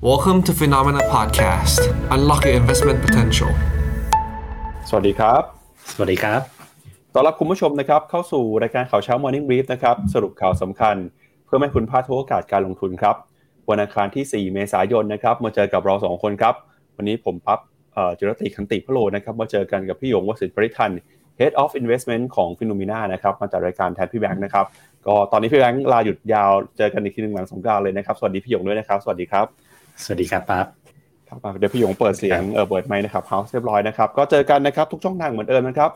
Welcome to Phenomena Podcast. Unlock your investment potential. สวัสดีครับ สวัสดีครับ ต้อนรับคุณผู้ชมนะครับ เข้าสู่รายการข่าวเช้า Morning Brief นะครับ สรุปข่าวสำคัญ เพื่อให้คุณพลาดทุกโอกาสการลงทุนครับ วันอังคารที่ 4 เมษายนนะครับ มาเจอกับเรา 2 คนครับ วันนี้ผมปั๊บเอ่อจิรติคันติพโลนะครับ มาเจอกันกับพี่หยงวสินทร์ปริทัน Head of Investment ของฟิโนมิน่านะครับ มาจัดรายการแทนพี่แบงค์นะครับ ก็ตอนนี้พี่แบงค์ลาหยุดยาว เจอกันอีกทีหนึ่งหลังสงกรานต์เลยนะครับ สวัสดีพี่หยงด้วยนะครับ สวัสดีครับ สวัสดีครับปั๊บครับอะเดี๋ยวพี่หยงเปิดเสียงเออเปิดไมค์นะครับ House เรียบร้อยนะครับ ก็เจอกันนะครับ ทุกช่องทางเหมือนเดิมนะครับ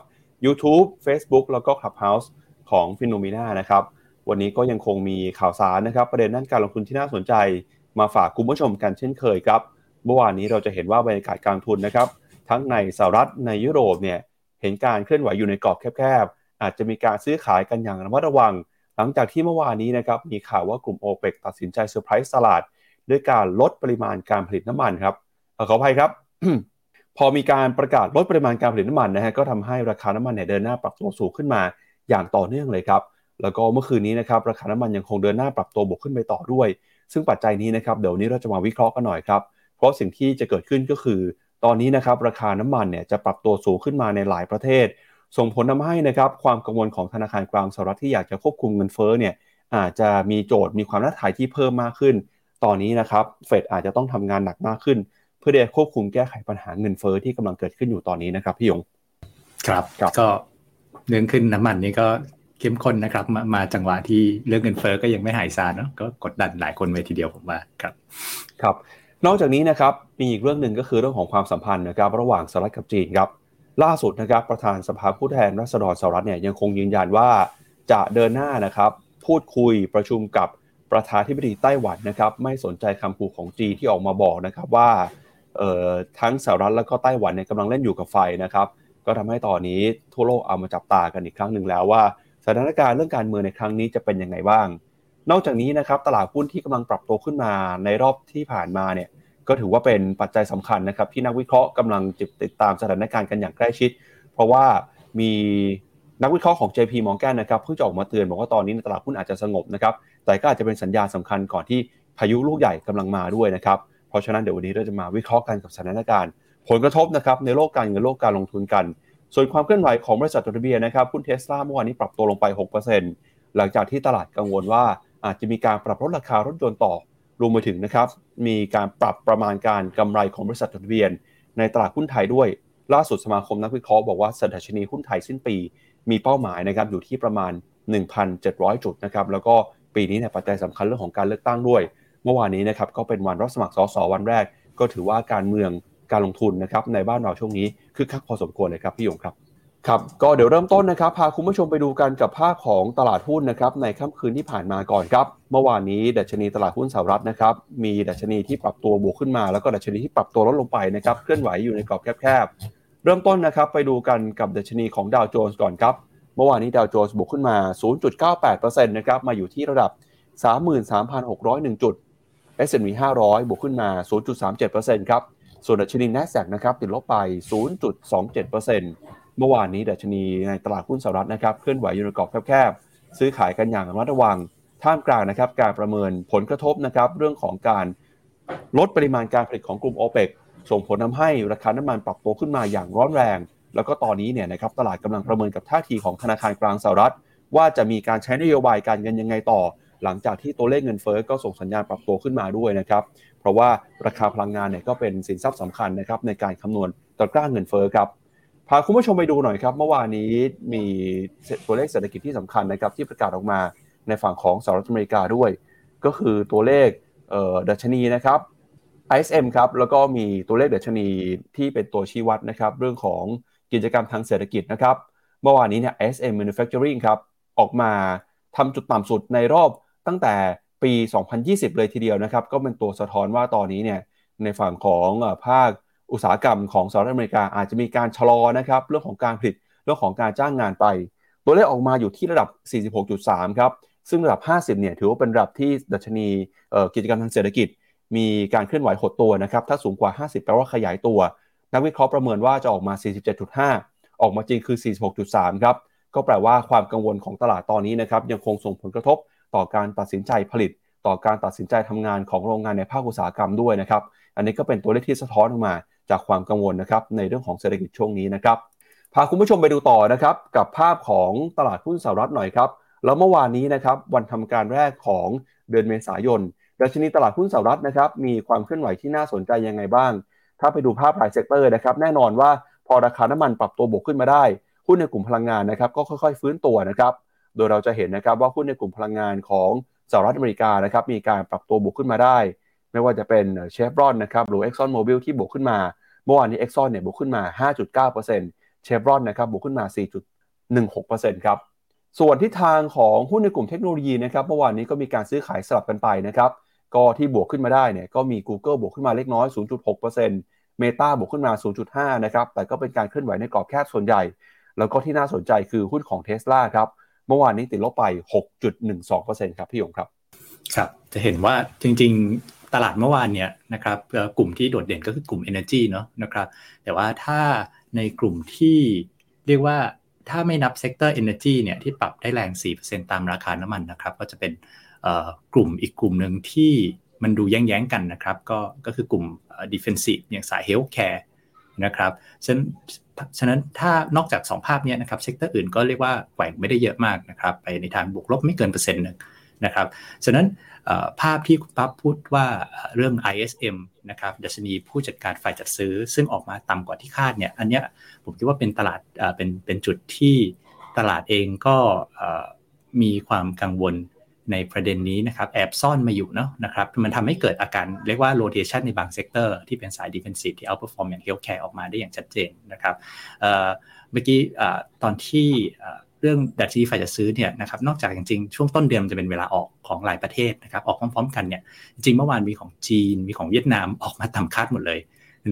YouTube Facebook แล้วก็ Clubhouse ของ p h e n o m e n a นะครับ วันนี้ก็ยังคงมีข่าวสารนะครับ ประเด็นด้านการลงทุนที่น่าสนใจมาฝากคุณผู้ชมกันเช่นเคยครับ เมื่อวานนี้เราจะเห็นว่าบรรยากาศการลงทุนนะครับ ทั้งในสหรัฐในยุโรปเนี่ยเห็นการเคลื่อนไหวอยู่ในกรอบแคบๆ อาจจะมีการซื้อขายกันอย่างระมัดระวัง หลังจากที่เมื่อวานนี้นะครับมีข่าวว่ากลุ่มโอเปกตัดสินใจเซอร์ไพรส์ตลาด ด้วยการลดปริมาณการผลิตน้ำมันครับอขออภัยครับ พอมีการประกาศลดปริมาณการผลิตน้ำมันนะฮะก็ทำให้ราคาน้ำมันเนี่ยเดินหน้าปรับตัวสูงขึ้นมาอย่างต่อเนื่องเลยครับแล้วก็เมื่อคืนนี้นะครับราคาน้ำมันยังคงเดินหน้าปรับตัวบวกขึ้นไปต่อด้วย ซึ่งปัจจัยนี้นะครับเดี๋ยวนี้เราจะมาวิเคราะห์กันหน่อยครับเพราะสิ่งที่จะเกิดขึ้นก็คือ ตอนนี้นะครับราคาน้ำมันเนี่ยจะปรับตัวสูงขึ้นมาในหลายประเทศ ส่งผลทำให้นะครับความกังวลของธนาคารกลางสหรัฐที่อยากจะควบคุมเงินเฟ้อเนี่ยอาจจะมีโจทย์มีความท้าทายที่เพิ่มมากขึ้น ตอนนี้นะครับเฟดอาจจะต้องทำงานหนักมากขึ้น เพื่อที่จะควบคุมแก้ไขปัญหาเงินเฟ้อที่กำลังเกิดขึ้นอยู่ตอนนี้นะครับพี่หยงครับครับก็เรื่องขึ้นน้ำมันนี่ก็เข้มข้นนะครับมามาจังหวะที่เรื่องเงินเฟ้อก็ยังไม่หายซาเนาะก็กดดันหลายคนไว้ทีเดียวผมว่าครับครับนอกจากนี้นะครับมีอีกเรื่องหนึ่งก็คือเรื่องของความสัมพันธ์นะครับระหว่างสหรัฐกับจีนครับล่าสุดนะครับประธานสภาผู้แทนราษฎรสหรัฐเนี่ยยังคงยืนยันว่าจะเดินหน้านะครับพูดคุยประชุมกับ ประธานธิบดีไต้หวันนะครับไม่สนใจคำพูดของจีนที่ออกมาบอกนะครับว่าทั้งสหรัฐแล้วก็ไต้หวันเนี่ยกำลังเล่นอยู่กับไฟนะครับก็ทำให้ตอนนี้ทั่วโลกเอามาจับตากันอีกครั้งหนึ่งแล้วว่าสถานการณ์เรื่องการเมืองในครั้งนี้จะเป็นยังไงบ้าง นอกจากนี้นะครับตลาดหุ้นที่กำลังปรับตัวขึ้นมาในรอบที่ผ่านมาเนี่ยก็ถือว่าเป็นปัจจัยสำคัญนะครับที่นักวิเคราะห์กำลังจิบติดตามสถานการณ์กันอย่างใกล้ชิด เพราะว่ามีนักวิเคราะห์ของ JP Morgan นะครับเพิ่งจะออกมาเตือนบอกว่าตอนนี้ตลาดหุ้นอาจจะสงบนะครับ แต่ก็อาจจะเป็นสัญญาณสำคัญก่อนที่พายุลูกใหญ่กำลังมาด้วยนะครับ เพราะฉะนั้นเดี๋ยววันนี้เราจะมาวิเคราะห์กันกับสถานการณ์ ผลกระทบนะครับในโลกการเงินโลกการลงทุนกัน ส่วนความเคลื่อนไหวของบริษัทจดทะเบียนนะครับหุ้นเทสลาเมื่อวานนี้ปรับตัวลงไป 6%หลังจากที่ตลาดกังวลว่าอาจจะมีการปรับลดราคารถยนต์ต่อรวมไปถึงนะครับมีการปรับประมาณการกำไรของบริษัทจดทะเบียน ในตลาดหุ้นไทยด้วย ล่าสุดสมาคมนักวิเคราะห์บอกว่าสัดชนีหุ้นไทยสิ้นปี มีเป้าหมายนะครับอยู่ที่ประมาณ 1,700 จุดนะครับแล้วก็ ปีนี้เนี่ยปัจจัยสำคัญเรื่องของการเลือกตั้งด้วย เมื่อวานนี้นะครับก็เป็นวันรับสมัครสสวันแรก ก็ถือว่าการเมืองการลงทุนนะครับในบ้านเราช่วงนี้คือคักพอสมควรเลยครับพี่ยงครับครับก็เดี๋ยวเริ่มต้นนะครับพาคุณผู้ชมไปดูกันกับภาพของตลาดหุ้นนะครับในค่ำคืนที่ผ่านมาก่อนครับเมื่อวานนี้ดัชนีตลาดหุ้นสหรัฐนะครับมีดัชนีที่ปรับตัวบวกขึ้นมา แล้วก็ดัชนีที่ปรับตัวลดลงไปนะครับเคลื่อนไหวอยู่ในกรอบแคบๆเริ่มต้นนะครับไปดูกันกับดัชนีของดาวโจนส์ก่อนครับ เมื่อวานนี้ดาวโจนส์บวกขึ้นมา 0.98%นะครับ มาอยู่ที่ระดับ 33,601 จุด S&P 500 บวกขึ้นมา 0.37%ครับ ส่วนดัชนี NASDAQ นะครับติดลบไป 0.27%เมื่อวานนี้ดัชนีในตลาดหุ้นสหรัฐนะครับเคลื่อนไหวอยู่ในกรอบแคบๆ ซื้อขายกันอย่างระมัดระวัง ท่ามกลางนะครับการประเมินผลกระทบนะครับเรื่องของการลดปริมาณการผลิตของกลุ่ม o p e ปกส่งผลทำให้ราคาน้ำมันปรับตัวขึ้นมาอย่างร้อนแรง แล้วก็ตอนนี้เนี่ยนะครับตลาดกำลังประเมินกับท่าทีของธนาคารกลางสหรัฐ ว่าจะมีการใช้นโยบายการเงินยังไงต่อ หลังจากที่ตัวเลขเงินเฟ้อก็ส่งสัญญาณปรับตัวขึ้นมาด้วยนะครับเพราะว่าราคาพลังงานเนี่ยก็เป็นสินทรัพย์สำคัญนะครับในการคำนวณตะกร้าเงินเฟ้อครับพาคุณผู้ชมไปดูหน่อยครับเมื่อวานนี้มีตัวเลขเศรษฐกิจที่สำคัญนะครับที่ประกาศออกมาในฝั่งของสหรัฐอเมริกาด้วย ก็คือตัวเลขเดัชนีนะครับ ISM ครับแล้วก็มีตัวเลขดัชนีที่เป็นตัวชี้วัดนะครับเรื่องของ กิจกรรมทางเศรษฐกิจนะครับ เมื่อวานนี้เนี่ย S M Manufacturing ครับออกมาทำจุดต่ำสุดในรอบตั้งแต่ปี 2020 เลยทีเดียวนะครับ ก็เป็นตัวสะท้อนว่าตอนนี้เนี่ยในฝั่งของภาคอุตสาหกรรมของสหรัฐอเมริกาอาจจะมีการชะลอนะครับเรื่องของการผลิตเรื่องของการจ้างงานไป ตัวเลขออกมาอยู่ที่ระดับ 46.3 ครับ ซึ่งระดับ 50 เนี่ยถือว่าเป็นระดับที่ดัชนีกิจกรรมทางเศรษฐกิจ มีการเคลื่อนไหวหดตัวนะครับ ถ้าสูงกว่า 50 แปลว่าขยายตัว นักวิเคราะห์ประเมินว่าจะออกมา 47.5 ออกมาจริงคือ 46.3 ครับก็แปลว่าความกังวลของตลาดตอนนี้นะครับยังคงส่งผลกระทบต่อการตัดสินใจผลิต ต่อการตัดสินใจทำงานของโรงงานในภาคอุตสาหกรรมด้วยนะครับ อันนี้ก็เป็นตัวเลขที่สะท้อนออกมาจากความกังวลนะครับในเรื่องของเศรษฐกิจช่วงนี้นะครับพาคุณผู้ชมไปดูต่อนะครับกับภาพของตลาดหุ้นสหรัฐหน่อยครับแล้วเมื่อวานนี้นะครับวันทำการแรกของเดือนเมษายนดัชนีตลาดหุ้นสหรัฐนะครับมีความเคลื่อนไหวที่น่าสนใจยังไงบ้าง ถ้าไปดูภาพราย sector นะครับแน่นอนว่าพอราคาน้ำมันปรับตัวบวกขึ้นมาได้หุ้นในกลุ่มพลังงานนะครับก็ค่อยๆ ฟื้นตัวนะครับโดยเราจะเห็นนะครับว่าหุ้นในกลุ่มพลังงานของสหรัฐอเมริกานะครับมีการปรับตัวบวกขึ้นมาได้ ไม่ว่าจะเป็นเชฟรอนนะครับหรือ Exxon Mobil ที่บวกขึ้นมาเมื่อวานนี้ Exxon เนี่ยบวกขึ้นมา 5.9%เชฟรอนนะครับบวกขึ้นมา 4.16%ครับส่วนทิศทางของหุ้นในกลุ่มเทคโนโลยีนะครับเมื่อวานนี้ก็มีการซื้อขายสลับกันไปนะครับ ก็ที่บวกขึ้นมาได้เนี่ยก็มี Google บวกขึ้นมาเล็กน้อย 0.6% Meta บวกขึ้นมา 0.5 นะครับ แต่ก็เป็นการเคลื่อนไหวในกรอบแคบส่วนใหญ่ แล้วก็ที่น่าสนใจคือหุ้นของ Tesla ครับ เมื่อวานนี้ติดลบไป 6.12%ครับพี่ยงครับ ครับ จะเห็นว่าจริงๆตลาดเมื่อวานเนี่ยนะครับกลุ่มที่โดดเด่นก็คือกลุ่ม Energy เนาะนะครับ แต่ว่าถ้าในกลุ่มที่เรียกว่าถ้าไม่นับ sector Energy เนี่ยที่ปรับได้แรง 4%ตามราคาน้ำมันนะครับ ก็จะเป็น กลุ่มอีกกลุ่มหนึ่งที่มันดูแย้งๆกันนะครับ ก็ก็คือกลุ่ม defensive อย่างสาย healthcare นะครับฉะนั้นฉะนั้นถ้านอกจาก 2 ภาพนี้นะครับ sector อื่นก็เรียกว่าแกว่งไม่ได้เยอะมากนะครับไปในทางบวกลบไม่เกินเปอร์เซ็นต์หนึ่งนะครับฉะนั้นภาพที่คุณปั๊บพูดว่าเรื่อง ISM นะครับดัชนีผู้จัดการฝ่ายจัดซื้อ ซึ่งออกมาต่ำกว่าที่คาดเนี่ยอันนี้ผมคิดว่าเป็นตลาดเป็นเป็นจุดที่ตลาดเองก็มีความกังวล ในประเด็นนี้นะครับแอบซ่อนมาอยู่เนาะนะครับมันทำให้เกิดอาการเรียกว่า rotation ในบาง sector ที่เป็นสาย defensive ที่ outperform อย่าง healthcare ออกมาได้อย่างชัดเจนนะครับเมื่อกี้ตอนที่เรื่องดัชนีฝ่ายจัดซื้อเนี่ยนะครับนอกจากจริงๆ ช่วงต้นเดือนจะเป็นเวลาออกของหลายประเทศนะครับออกพร้อม ๆ กันเนี่ยจริงเมื่อวานมีของจีนมีของเวียดนามออกมาต่ำคาดหมดเลย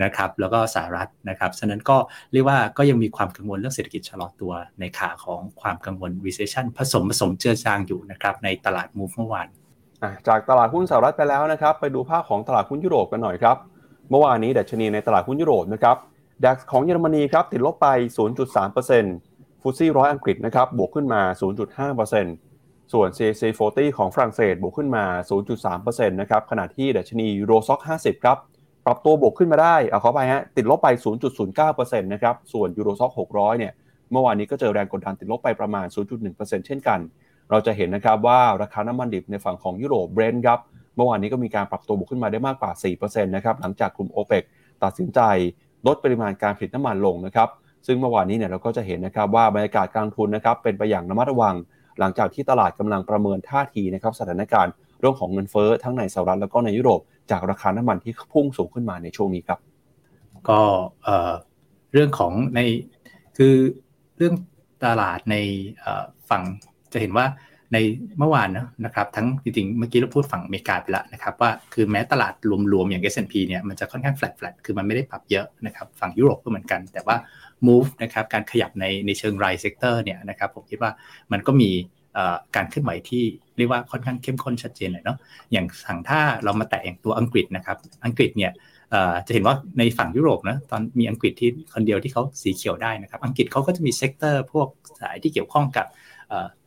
นะครับแล้วก็สหรัฐนะครับฉะนั้นก็เรียกว่าก็ยังมีความกังวลเรื่องเศรษฐกิจชะลอตัวในขาของความกังวล recession ผสมผสมเจือจางอยู่นะครับในตลาดมูฟเมื่อวานจากตลาดหุ้นสหรัฐไปแล้วนะครับไปดูภาพของตลาดหุ้นยุโรปกันหน่อยครับเมื่อวานนี้ดัชนีในตลาดหุ้นยุโรปนะครับดัคของเยอรมนีครับติดลบไป 0.3%ฟุตซี่ร้อยอังกฤษนะครับบวกขึ้นมา 0.5%ส่วน CAC 40 ของฝรั่งเศสบวกขึ้นมา 0.3%นะครับขณะที่ดัชนี Euro Stoxx 50 ครับ ปรับตัวบวกขึ้นมาได้เอ้ยขออภัยฮะติดลบไป 0.09%นะครับส่วน Euro Stoxx 600 เนี่ยเมื่อวานนี้ก็เจอแรงกดดันติดลบไปประมาณ 0.1%เช่นกัน เราจะเห็นนะครับว่าราคาน้ำมันดิบในฝั่งของยุโรป Brent ครับเมื่อวานนี้ก็มีการปรับตัวบวกขึ้นมาได้มากกว่า 4%นะครับหลังจากกลุ่มโอเปกตัดสินใจลดปริมาณการผลิตน้ำมันลงนะครับซึ่งเมื่อวานนี้เนี่ยเราก็จะเห็นนะครับว่าบรรยากาศการลงทุนนะครับเป็นไปอย่างระมัดระวัง หลังจากที่ตลาดกำลังประเมินท่าทีนะครับสถานการณ์เรื่องของเงินเฟ้อทั้งในสหรัฐแล้วก็ในยุโรป จากราคาน้ำมันที่พุ่งสูงขึ้นมาในช่วงนี้ครับ ก็เรื่องของในคือเรื่องตลาดในฝั่งจะเห็นว่าในเมื่อวานนะครับ ทั้งจริงๆเมื่อกี้เราพูดฝั่งอเมริกาไปแล้วนะครับ ว่าคือแม้ตลาดรวมๆ อย่าง S&P เนี่ยมันจะค่อนข้างแฟลตๆคือมันไม่ได้ปรับเยอะนะครับ ฝั่งยุโรปก็เหมือนกัน แต่ว่า move นะครับการขยับในในเชิงราย sector เนี่ยนะครับผมคิดว่ามันก็มีการเคลื่อนไหวที่ เรียกว่าค่อนข้างเข้มข้นชัดเจนเลยเนาะอย่างฝั่งถ้าเรามาแตะอย่างตัวอังกฤษนะครับ อังกฤษเนี่ยจะเห็นว่าในฝั่งยุโรปนะตอนมีอังกฤษที่คนเดียวที่เขาสีเขียวได้นะครับ อังกฤษเขาก็จะมี sector พวกสายที่เกี่ยวข้องกับ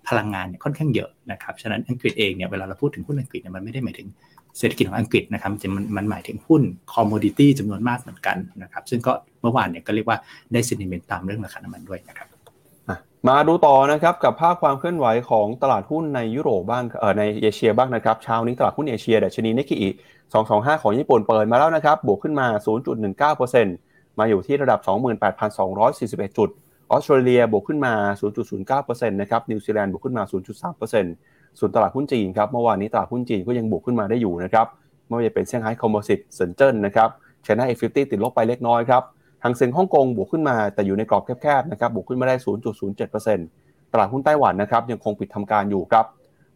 พลังงานเนี่ยค่อนข้างเยอะนะครับฉะนั้นอังกฤษเองเนี่ยเวลาเราพูดถึงหุ้นอังกฤษเนี่ยมันไม่ได้หมายถึงเศรษฐกิจของอังกฤษนะครับมันมันหมายถึงหุ้นcommodity จำนวนมากเหมือนกันนะครับซึ่งก็เมื่อวานเนี่ยก็เรียกว่าได้ sentiment ตามเรื่องราคาน้ำมันด้วยนะครับ มาดูต่อนะครับกับภาพความเคลื่อนไหวของตลาดหุ้นในยุโรปบ้างเออในเอเชียบ้างนะครับเช้านี้ตลาดหุ้นเอเชียดัชนีนิกเกอิ225 ของญี่ปุ่นเปิดมาแล้วนะครับ บวกขึ้นมา 0.19%มาอยู่ที่ระดับ 28,241 จุด ออสเตรเลียบวกขึ้นมา 0.09%นะครับนิวซีแลนด์บวกขึ้นมา 0.3%ส่วนตลาดหุ้นจีนครับเมื่อวานนี้ตลาดหุ้นจีนก็ยังบวกขึ้นมาได้อยู่นะครับไม่ว่าจะเป็นเซี่ยงไฮ้ Composite เซินเจิ้นนะครับ China A50ติดลบไปเล็กน้อยครับ หางเซ็งฮ่องกงบวกขึ้นมาแต่อยู่ในกรอบแคบๆนะครับบวกขึ้นมาได้ 0.07%ตลาดหุ้นไต้หวันนะครับยังคงปิดทำการอยู่ครับ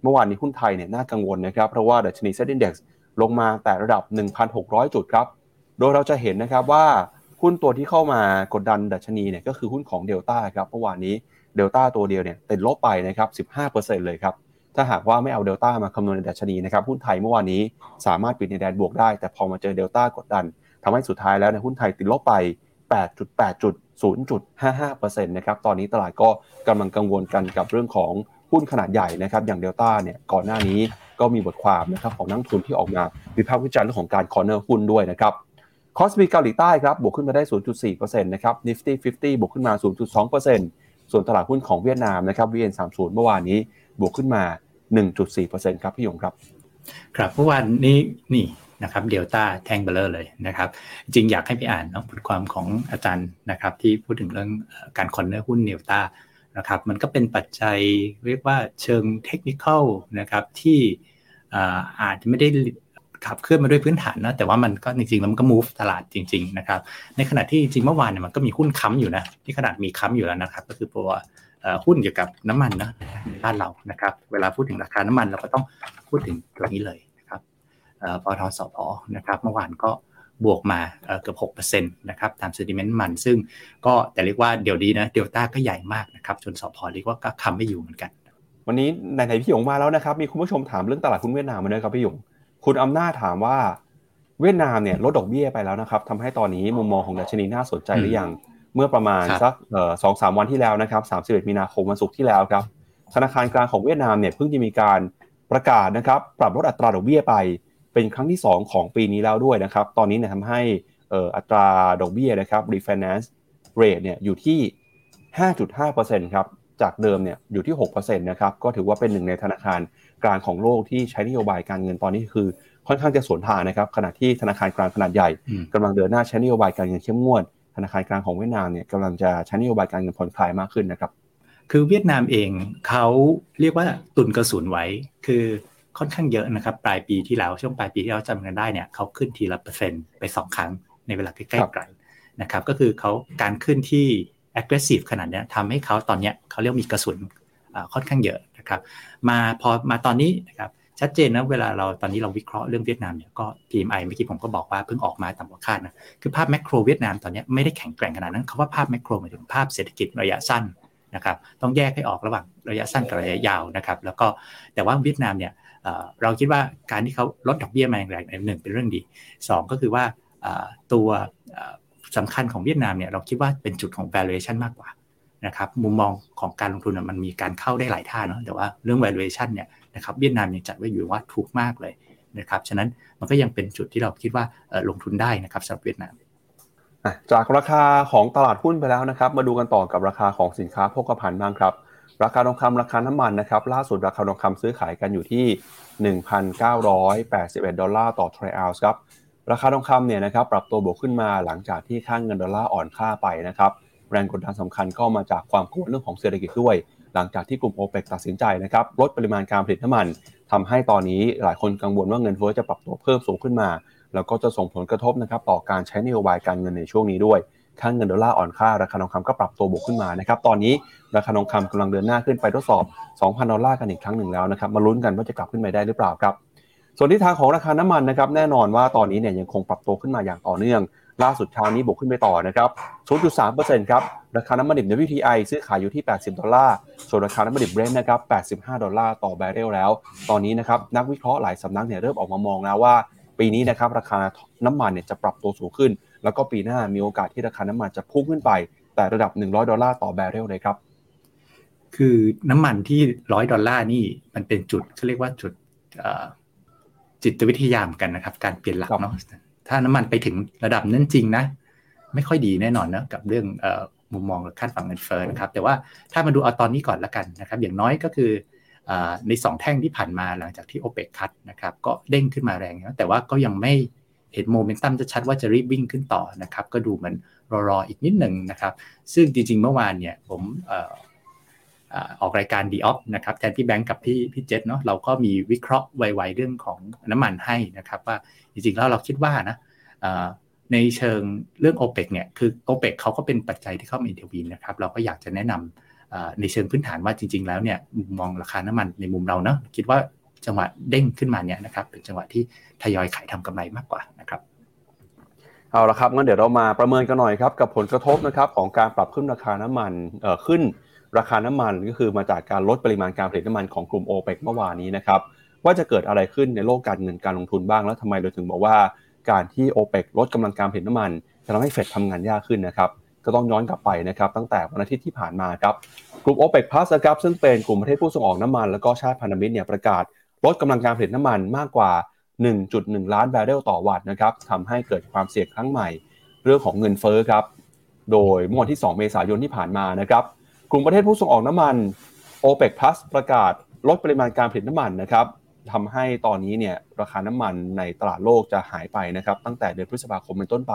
เมื่อวานนี้หุ้นไทยเนี่ยน่ากังวลนะครับเพราะว่าดัชนี SET Index ลงมาแตะระดับ 1,600 จุดครับ โดยเราจะเห็นนะครับว่าหุ้นตัวที่เข้ามากดดันดัชนีเนี่ยก็คือหุ้นของเดลต้าครับเมื่อวานนี้เดลต้าตัวเดียวเนี่ยติดลบไปนะครับ15%เลยครับถ้าหากว่าไม่เอาเดลต้ามาคำนวณในดัชนีนะครับหุ้นไทยเมื่อวานนี้สามารถปิดในแดนบวกได้ แต่พอมาเจอเดลต้ากดดันทำให้สุดท้ายแล้วในหุ้นไทยติดลบไป 8.8.0.55%นะครับตอนนี้ตลาดก็กำลังกังวลกันกับเรื่องของหุ้นขนาดใหญ่นะครับอย่างเดลต้าเนี่ยก่อนหน้านี้ก็มีบทความนะครับของนักลงทุนที่ออกมาวิพากษ์วิจารณ์เรื่องของการ corner หุ้นด้วยนะครับคอสปีเกาหลีใต้ครับบวกขึ้นมาได้ 0.4%นะครับ Nifty 50 บวกขึ้นมา 0.2%ส่วนตลาดหุ้นของเวียดนามนะครับ VN30 เมื่อวานนี้บวกขึ้นมา 1.4%ครับพี่ยงครับ ครับเมื่อวานนี้นี่ นะครับเดลต้าแทงเบลเลอร์เลยนะครับ จริงอยากให้ไปอ่านบทความของอาจารย์นะครับ ที่พูดถึงเรื่องการ corner หุ้นเดลต้านะครับมันก็เป็นปัจจัยเรียกว่าเชิงเทคนิคนะครับที่อาจจะไม่ได้ขับเคลื่อนมาด้วยพื้นฐานนะแต่ว่ามันก็จริงๆแล้วมันก็ move ตลาดจริง ๆนะครับ ในขณะที่จริงเมื่อวานเนี่ยมันก็มีหุ้นค้ำอยู่นะที่ขนาดมีค้ำอยู่แล้วนะครับ ก็คือตัวหุ้นเกี่ยวกับน้ำมันนะบ้านเรานะครับ เวลาพูดถึงราคาน้ำมันเราก็ต้องพูดถึงตัวนี้เลย ปตทสพนะครับเมื่อวานก็บวกมาเกือบ6%นะครับตามเซติเมนต์มัน ซึ่งก็แต่เรียกว่าเดี๋ยวดีนะเดลต้าก็ใหญ่มากนะครับจนสพเรียกว่าก็คำไม่อยู่เหมือนกัน วันนี้ในไหนพี่หยงมาแล้วนะครับ มีคุณผู้ชมถามเรื่องตลาดหุ้นเวียดนามมาด้วยครับพี่หยงคุณอำนาจถามว่าเวียดนามเนี่ยลดดอกเบี้ยไปแล้วนะครับทำให้ตอนนี้มุมมองของดัชนีน่าสนใจหรือยังเมื่อประมาณสักสองสามวันที่แล้วนะครับสามสิบเอ็ดมีนาคมวันศุกร์ที่แล้วครับธนาคารกลางของเวียดนามเนี่ยเพิ่งจะมีการประกาศนะครับปรับลดอัตราดอกเบี้ยไป เป็นครั้งที่ 2 ของปีนี้แล้วด้วยนะครับ ตอนนี้เนี่ยทำให้อัตราดอกเบี้ยนะครับ refinance rate เนี่ยอยู่ที่ 5.5%ครับ จากเดิมเนี่ยอยู่ที่ 6%นะครับ ก็ถือว่าเป็นหนึ่งในธนาคารกลางของโลกที่ใช้นโยบายการเงินตอนนี้คือค่อนข้างจะสวนทางนะครับ ขณะที่ธนาคารกลางขนาดใหญ่กำลังเดินหน้าใช้นโยบายการเงินเข้มงวด ธนาคารกลางของเวียดนามเนี่ยกำลังจะใช้นโยบายการเงินผ่อนคลายมากขึ้นนะครับ คือเวียดนามเองเขาเรียกว่าตุนกระสุนไว้ คือ ค่อนข้างเยอะนะครับ ปลายปีที่แล้วช่วงปลายปีที่เราจำกันได้เนี่ยเขาขึ้นทีละเปอร์เซ็นต์ไป 2 ครั้งในเวลาใกล้ๆกันนะครับ ก็คือเขาการขึ้นที่ aggressive ขนาดนี้ทำให้เขาตอนนี้เขาเรียกมีกระสุนค่อนข้างเยอะนะครับมาพอมาตอนนี้นะครับชัดเจนนะเวลาเราตอนนี้เราวิเคราะห์เรื่องเวียดนามเนี่ยก็ PMI เมื่อกี้ผมก็บอกว่าเพิ่งออกมาต่ำกว่าคาดนะคือภาพแมกโรเวียดนามตอนนี้ไม่ได้แข็งแกร่งขนาดนั้นคาว่าภาพแมกโรหมายถึงภาพเศรษฐกิจระยะสั้นนะครับต้องแยกให้ออกระหว่างระยะสั้นกับระยะยาวนะครับแล้วก็แต่ว่าเวียดนามเนี่ย เราคิดว่าการที่เขาลดดอกเบี้ยมาอย่างแรงหนึ่งเป็นเรื่องดี 2 ก็คือว่าตัวสำคัญของเวียดนามเนี่ยเราคิดว่าเป็นจุดของ valuation มากกว่านะครับมุมมองของการลงทุนมันมีการเข้าได้หลายท่าเนาะแต่ว่าเรื่อง valuation เนี่ยนะครับเวียดนามยังจัดไว้อยู่ว่าถูกมากเลยนะครับฉะนั้นมันก็ยังเป็นจุดที่เราคิดว่าลงทุนได้นะครับสำหรับเวียดนามจากราคาของตลาดหุ้นไปแล้วนะครับ มาดูกันต่อกับราคาของสินค้าโภคภัณฑ์บ้างครับ ราคาทองคำราคาน้ำมันนะครับล่าสุดราคาทองคำซื้อขายกันอยู่ที่ 1,981 ดอลลาร์ต่อทรัลล์ครับราคาทองคำเนี่ยนะครับปรับตัวบวกขึ้นมาหลังจากที่ค่างเงินดอลลาร์อ่อนค่าไปนะครับแรงกดดันสำคัญก็มาจากความกังวลเรื่องของเศรษฐกิจด้วย หลังจากที่กลุ่มโอเปกตัดสินใจนะครับลดปริมาณการผลิตน้ำมันทำให้ตอนนี้หลายคนกังวลว่าเงินเฟ้อจะปรับตัวเพิ่มสูงขึ้นมา แล้วก็จะส่งผลกระทบนะครับต่อการใช้นโยบายการเงินในช่วงนี้ด้วย ค่าเงินดอลลาร์อ่อนค่า ราคาทองคำก็ปรับตัวบวกขึ้นมานะครับ ตอนนี้ราคาทองคำกำลังเดินหน้าขึ้นไปทดสอบ 2,000 ดอลลาร์กันอีกครั้งหนึ่งแล้วนะครับ มาลุ้นกันว่าจะกลับขึ้นไปได้หรือเปล่าครับ ส่วนทิศทางของราคาน้ำมันนะครับแน่นอนว่าตอนนี้เนี่ยยังคงปรับตัวขึ้นมาอย่างต่อเนื่อง ล่าสุดเช้านี้บวกขึ้นไปต่อนะครับ 0.3%ครับ ราคาน้ำมันดิบใน WTI ซื้อขายอยู่ที่ 80 ดอลลาร์ ส่วนราคาน้ำมันดิบเบรนท์นะครับ 85 ดอลลาร์ต่อแบเรลแล้ว ตอนนี้นะครับนักวิเคราะห์หลายสำนักเนี่ยเริ่มออกมามองแล้วว่า ปีนี้นะครับราคาน้ำมันเนี่ยจะปรับตัวสูงขึ้น แล้วก็ปีหน้ามีโอกาสที่ราคาน้ำมันจะพุ่งขึ้นไป แตะระดับ 100 ดอลลาร์ต่อแบเรลเลยครับ คือน้ำมันที่ร้อยดอลลาร์นี่มันเป็นจุดเขาเรียกว่าจุดจิตวิทยามกันนะครับ การเปลี่ยนหลักเนาะถ้าน้ำมันไปถึงระดับนั้นจริงนะ ไม่ค่อยดีแน่นอนนะกับเรื่องมุมมองคาดฝังเงินเฟ้อนะครับ แต่ว่าถ้ามาดูเอาตอนนี้ก่อนละกันนะครับ อย่างน้อยก็คือใน 2 แท่งที่ผ่านมาหลังจากที่โอเปกคัดนะครับ ก็เด้งขึ้นมาแรงนะแต่ว่าก็ยังไม่ เห็นโมเมนตัมจะชัดว่าจะรีบวิ่งขึ้นต่อนะครับ ก็ดูเหมือนรอๆอีกนิดหนึ่งนะครับ ซึ่งจริงๆ เมื่อวานเนี่ยผมออกรายการดีออฟนะครับแทนพี่แบงก์กับพี่พี่เจษเนาะเราก็มีวิเคราะห์ไวๆเรื่องของน้ำมันให้นะครับว่าจริงๆแล้วเราคิดว่านะในเชิงเรื่อง o p e ปเนี่ยคือ o p e ปกเขาก็เป็นปัจจัยที่เข้ามาอินเทอร์วีนนะครับเราก็อยากจะแนะนำในเชิงพื้นฐานว่าจริง ๆ แล้วเนี่ยมองราคาน้ำมันในมุมเราเนาะคิดว่า จังหวะเด้งขึ้นมาเนี่ยนะครับเป็นจังหวะที่ทยอยขายทำกำไรมากกว่านะครับเอาละครับงั้นเดี๋ยวเรามาประเมินกันหน่อยครับกับผลกระทบนะครับของการปรับขึ้นราคาน้ำมันเอ่อขึ้นราคาน้ำมันก็คือมาจากการลดปริมาณการผลิตน้ำมันของกลุ่มโอเปกเมื่อวานนี้นะครับว่าจะเกิดอะไรขึ้นในโลกการเงินการลงทุนบ้างแล้วทำไมเราถึงบอกว่าการที่โอเปกลดกำลังการผลิตน้ำมันจะทำให้เฟดทำงานยากขึ้นนะครับก็ต้องย้อนกลับไปนะครับตั้งแต่วันอาทิตย์ที่ผ่านมาครับกลุ่มโอเปกพลัสครับซึ่งเป็นกลุ่มประเทศผู้ส่งออกน้ำมัน แล้วก็ชาติพันธมิตรเนี่ยประกาศ ลดกำลังการผลิตน้ำมันมากกว่า 1.1 ล้านบาร์เรลต่อวันนะครับทำให้เกิดความเสี่ยงครั้งใหม่ เรื่องของเงินเฟ้อครับ โดยเมื่อวันที่ 2 เมษายนที่ผ่านมานะครับ กลุ่มประเทศผู้ส่งออกน้ำมัน OPEC Plus ประกาศลดปริมาณการผลิตน้ำมันนะครับทำให้ตอนนี้เนี่ยราคาน้ำมันในตลาดโลกจะหายไปนะครับ ตั้งแต่เดือนพฤษภาคมเป็นต้นไป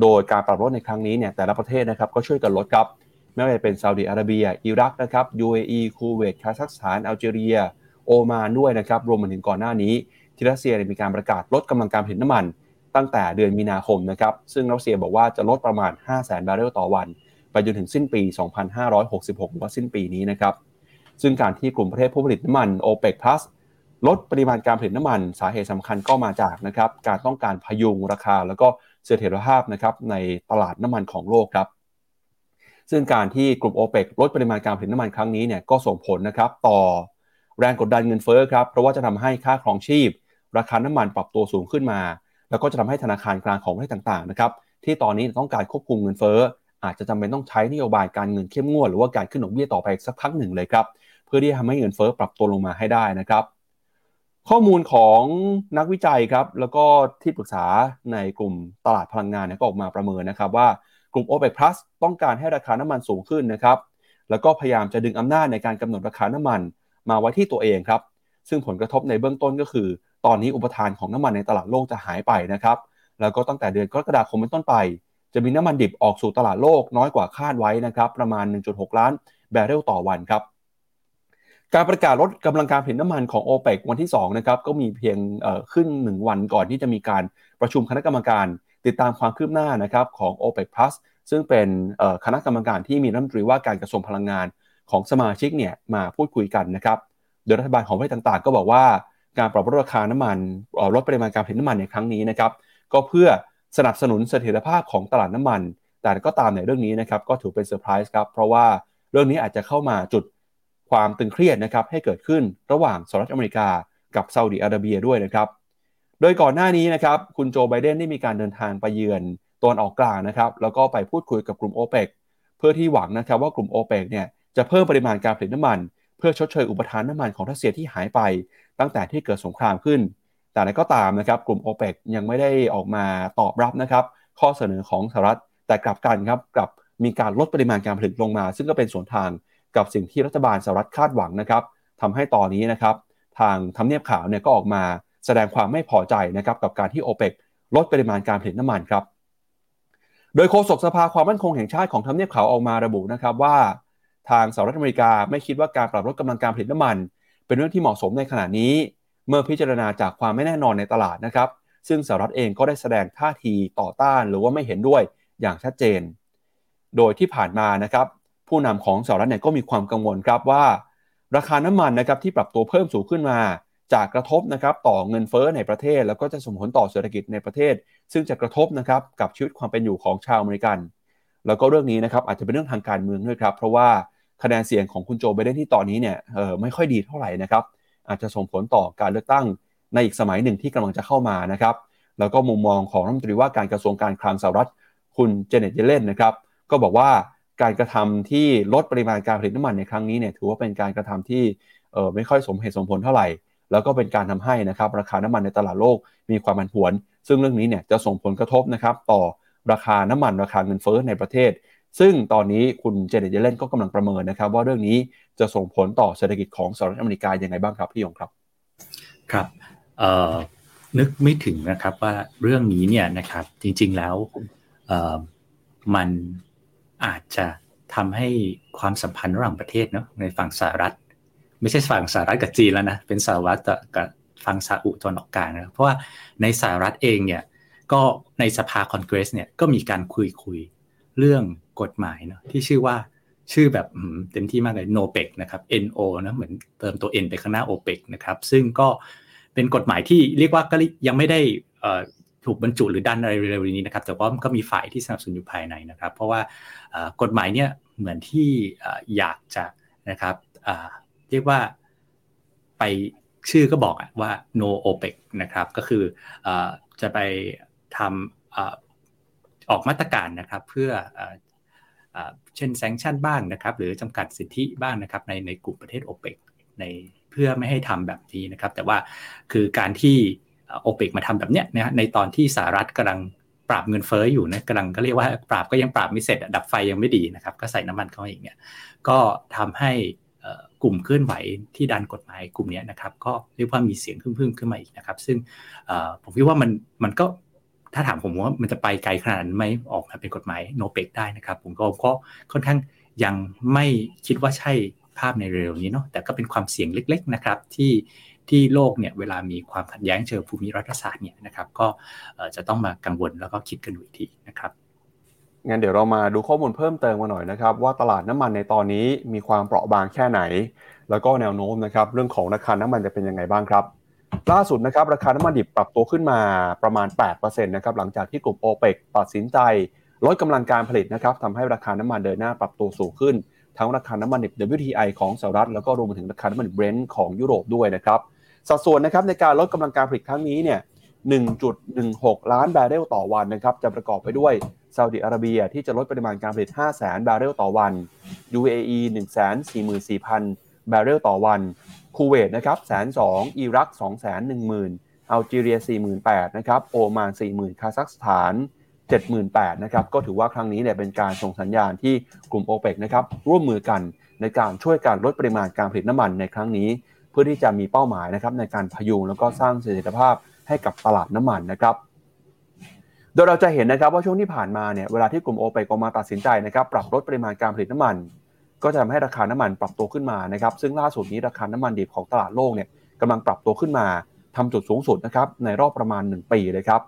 โดยการปรับลดในครั้งนี้เนี่ยแต่ละประเทศนะครับก็ช่วยกันลดครับไม่ว่าจะเป็นซาอุดิอาระเบีย อิรักนะครับ UAE คูเวตคาซัคสถานอัลจีเรีย โอมานด้วยนะครับรวมมาถึงก่อนหน้านี้ที่รัสเซียมีการประกาศลดกำลังการผลิตน้ำมัน ตั้งแต่เดือนมีนาคมนะครับซึ่งรัสเซียบอกว่าจะลดประมาณ 5 0 0 0 0 0บาร์เรลต่อวัน ไปจนถึงสิ้นปี 2566หรือว่าสิ้นปีนี้นะครับซึ่งการที่กลุ่มประเทศผู้ผลิตน้ำมัน OPEC Plus ลดปริมาณการผลิตน้ำมันสาเหตุสำคัญก็มาจากนะครับการต้องการพยุงราคา แล้วก็เสถียรภาพนะครับในตลาดน้ำมันของโลกครับซึ่งการที่กลุ่ม o p e ปลดปริมาณการผลิตน้ำมันครั้งนี้เนี่ยก็ส่งผลนะครับต่อ แรงกดดันเงินเฟ้อครับเพราะว่าจะทำให้ค่าครองชีพ ราคาน้ำมันปรับตัวสูงขึ้นมา แล้วก็จะทำให้ธนาคารกลางของประเทศต่างๆนะครับที่ตอนนี้ต้องการควบคุมเงินเฟ้ออาจจะจำเป็นต้องใช้นโยบายการเงินเข้มงวดหรือว่าการขึ้นดอกเบี้ยต่อไปสักพักหนึ่งเลยครับเพื่อที่จะทำให้เงินเฟ้อปรับตัวลงมาให้ได้นะครับ ข้อมูลของนักวิจัยครับแล้วก็ที่ปรึกษาในกลุ่มตลาดพลังงานก็ออกมาประเมินนะครับว่ากลุ่ม OPEC Plus ต้องการให้ราคาน้ำมันสูงขึ้นนะครับแล้วก็พยายามจะดึงอำนาจในการกำหนดราคาน้ำมัน มาไว้ที่ตัวเองครับ ซึ่งผลกระทบในเบื้องต้นก็คือ ตอนนี้อุปทานของน้ำมันในตลาดโลกจะหายไปนะครับ แล้วก็ตั้งแต่เดือนกรกฎาคมเป็นต้นไป จะมีน้ำมันดิบออกสู่ตลาดโลกน้อยกว่าคาดไว้นะครับประมาณ 1.6 ล้านแบเรลต่อวันครับการประกาศลดกำลังการผลิตน้ำมันของ o p e ปวันที่2นะครับก็มีเพียงขึ้น 1 วันก่อนที่จะมีการประชุมคณะกรรมการ ติดตามความคืบหน้านะครับของ o p e ป Plus ซึ่งเป็นคณะกรรมการที่มีรัฐมนตรีว่าการกระทรวงพลังงาน ของสมาชิกเนี่ยมาพูดคุยกันนะครับโดยรัฐบาลของประเทศต่างๆ ก็บอกว่าการปรับลดราคาน้ำมันลดปริมาณการผลิตน้ำมันในครั้งนี้นะครับก็เพื่อสนับสนุนเสถียรภาพของตลาดน้ำมัน แต่ก็ตามในเรื่องนี้นะครับก็ถือเป็นเซอร์ไพรส์ครับเพราะว่าเรื่องนี้อาจจะเข้ามาจุดความตึงเครียดนะครับให้เกิดขึ้นระหว่างสหรัฐอเมริกากับซาอุดิอาระเบียด้วยนะครับโดยก่อนหน้านี้นะครับคุณโจไบเดนได้มีการเดินทางไปเยือนตอนออกกลางนะครับแล้วก็ไปพูดคุยกับกลุ่มโอเปกเพื่อที่หวังนะครับว่ากลุ่มโอเปกเนี่ย จะเพิ่มปริมาณการผลิตน้ำมัน เพื่อชดเชยอุปทานน้ำมันของรัสเซียที่หายไป ตั้งแต่ที่เกิดสงครามขึ้น แต่ก็ตามนะครับกลุ่มโอเปกยังไม่ได้ออกมาตอบรับนะครับข้อเสนอของสหรัฐแต่กลับกันครับกลับมีการลดปริมาณการผลิตลงมา ซึ่งก็เป็นสวนทางกับสิ่งที่รัฐบาลสหรัฐคาดหวังนะครับทำให้ตอนนี้นะครับทางทำเนียบขาวเนี่ยก็ออกมาแสดงความไม่พอใจนะครับกับการที่โอเปกลดปริมาณการผลิตน้ำมันครับ โดยโฆษกสภาความมั่นคงแห่งชาติของทำเนียบขาวออกมาระบุนะครับว่า ทางสหรัฐอเมริกาไม่คิดว่าการปรับลดกำลังการผลิตน้ำมัน เป็นเรื่องที่เหมาะสมในขณะนี้ เมื่อพิจารณาจากความไม่แน่นอนในตลาดนะครับ ซึ่งสหรัฐเองก็ได้แสดงท่าทีต่อต้านหรือว่าไม่เห็นด้วยอย่างชัดเจน โดยที่ผ่านมานะครับผู้นำของสหรัฐเนี่ยก็มีความกังวลครับว่า ราคาน้ำมันนะครับที่ปรับตัวเพิ่มสูงขึ้นมาจากกระทบนะครับต่อเงินเฟ้อในประเทศ แล้วก็จะส่งผลต่อเศรษฐกิจในประเทศ ซึ่งจะกระทบนะครับกับชีวิตความเป็นอยู่ของชาวอเมริกัน แล้วก็เรื่องนี้นะครับอาจจะเป็นเรื่องทางการเมืองด้วยครับ เพราะว่า คะแนนเสียงของคุณโจไบเดนที่ตอนนี้เนี่ยเออไม่ค่อยดีเท่าไหร่นะครับ อาจจะส่งผลต่อการเลือกตั้งในอีกสมัยหนึ่งที่กำลังจะเข้ามานะครับ แล้วก็มุมมองของรัฐมนตรีว่าการกระทรวงการคลังสหรัฐคุณเจเน็ตเยเลนนะครับ ก็บอกว่าการกระทำที่ลดปริมาณการผลิตน้ำมันในครั้งนี้เนี่ยถือว่าเป็นการกระทำที่เออไม่ค่อยสมเหตุสมผลเท่าไหร่ แล้วก็เป็นการทำให้นะครับราคาน้ำมันในตลาดโลกมีความผันผวน ซึ่งเรื่องนี้เนี่ยจะส่งผลกระทบนะครับต่อราคาน้ำมันราคาเงินเฟ้อในประเทศ ซึ่งตอนนี้คุณเจเน็ตเยเลนก็กำลังประเมินนะครับ ว่าเรื่องนี้จะส่งผลต่อเศรษฐกิจของสหรัฐอเมริกายังไงบ้างครับพี่ยงครับ ครับนึกไม่ถึงนะครับว่าเรื่องนี้เนี่ยนะครับจริงๆแล้วมันอาจจะทำให้ความสัมพันธ์ระหว่างประเทศเนาะในฝั่งสหรัฐ ไม่ใช่ฝั่งสหรัฐกับจีนแล้วนะเป็นสหรัฐกับฝั่งซาอุตะวันออกกลางนะเพราะว่าในสหรัฐเองเนี่ยก็ในสภาคอนเกรสเนี่ยก็มีการคุยคุย เรื่องกฎหมายเนาะที่ชื่อว่าชื่อแบบเต็มที่มากเลย NOPEC นะครับ NO นะเหมือนเติมตัว N ไปข้างหน้า OPEC นะครับซึ่งก็เป็นกฎหมายที่เรียกว่าก็ยังไม่ได้ถูกบรรจุหรือดันอะไรเร็วๆนี้นะครับแต่ว่าก็มีฝ่ายที่สนับสนุนอยู่ภายในนะครับ เพราะว่ากฎหมายเนี่ยเหมือนที่อยากจะนะครับเรียกว่าไปชื่อก็บอกว่า no OPEC นะครับก็คือจะไปทำ ออกมาตรการนะครับเพื่อเช่นแซงชั่นบ้างนะครับ หรือจำกัดสิทธิบ้างนะครับในในกลุ่มประเทศ OPEC ในเพื่อไม่ให้ทำแบบนี้นะครับ แต่ว่าคือการที่โอเปกมาทำแบบเนี้ยนะในตอนที่สหรัฐกำลังปราบเงินเฟ้ออยู่นะกำลังก็เรียกว่าปราบก็ยังปราบไม่เสร็จดับไฟยังไม่ดีนะครับ ก็ใส่น้ำมันเข้าอีกเนี่ยก็ทำให้กลุ่มเคลื่อนไหวที่ดันกฎหมายกลุ่มนี้นะครับ ก็เรียกว่ามีเสียงพึ่งๆขึ้นมาอีกนะครับ ซึ่งผมคิดว่ามันมันก็ ถ้าถามผมว่ามันจะไปไกลขนาดนั้นไหมออกมาเป็นกฎหมายโนเปกได้นะครับ ผมก็ก็ค่อนข้างยังไม่คิดว่าใช่ภาพในเร็วนี้เนาะแต่ก็เป็นความเสี่ยงเล็ก ๆนะครับ ที่ที่โลกเนี่ยเวลามีความขัดแย้งเชิงภูมิรัฐศาสตร์เนี่ยนะครับก็จะต้องมากังวลแล้วก็คิดกันดูอีกทีนะครับงั้นเดี๋ยวเรามาดูข้อมูลเพิ่มเติมมาหน่อยนะครับ ว่าตลาดน้ำมันในตอนนี้มีความเปราะบางแค่ไหน แล้วก็แนวโน้มนะครับ เรื่องของราคาน้ำมันจะเป็นยังไงบ้างครับ ล่าสุดนะครับราคาน้ำมันดิบปรับตัวขึ้นมาประมาณ 8%นะครับหลังจากที่กลุ่มโอเปกตัดสินใจลดกำลังการผลิตนะครับทำให้ราคาน้ำมันเดินหน้าปรับตัวสูงขึ้น ทั้งราคาน้ำมันดิบ WTI ของสหรัฐแล้วก็รวมไปถึงราคาน้ำมันเบรนท์ของยุโรปด้วยนะครับสัดส่วนนะครับในการลดกำลังการผลิตครั้งนี้เนี่ย 1.16 ล้านบาร์เรลต่อวันนะครับจะประกอบไปด้วยซาอุดิอาระเบียที่จะลดปริมาณการผลิต 5 0 0 0 0 0 บาร์เรลต่อวัน UAE 144,000 บาร์เรลต่อวัน คูเวตนะครับแสนสองอิรัก2 1 0 0 0 0อัลจีเรีย48,000นะครับโอมาน40,000คาซัคสถาน 78,000นะครับก็ถือว่าครั้งนี้เนี่ยเป็นการส่งสัญญาณที่กลุ่มโอเปกนะครับร่วมมือกันในการช่วยการลดปริมาณการผลิตน้ำมันในครั้งนี้ เพื่อที่จะมีเป้าหมายนะครับในการพยุงแล้วก็สร้างเสถียรภาพให้กับตลาดน้ำมันนะครับโดยเราจะเห็นนะครับว่าช่วงที่ผ่านมาเนี่ยเวลาที่กลุ่มโอเปกออกมาตัดสินใจนะครับปรับลดปริมาณการผลิตน้ำมัน ก็จะทำให้ราคาน้ำมันปรับตัวขึ้นมานะครับ ซึ่งล่าสุดนี้ราคาน้ำมันดิบของตลาดโลกเนี่ยกำลังปรับตัวขึ้นมาทำจุดสูงสุดนะครับในรอบประมาณ 1 ปีเลยครับ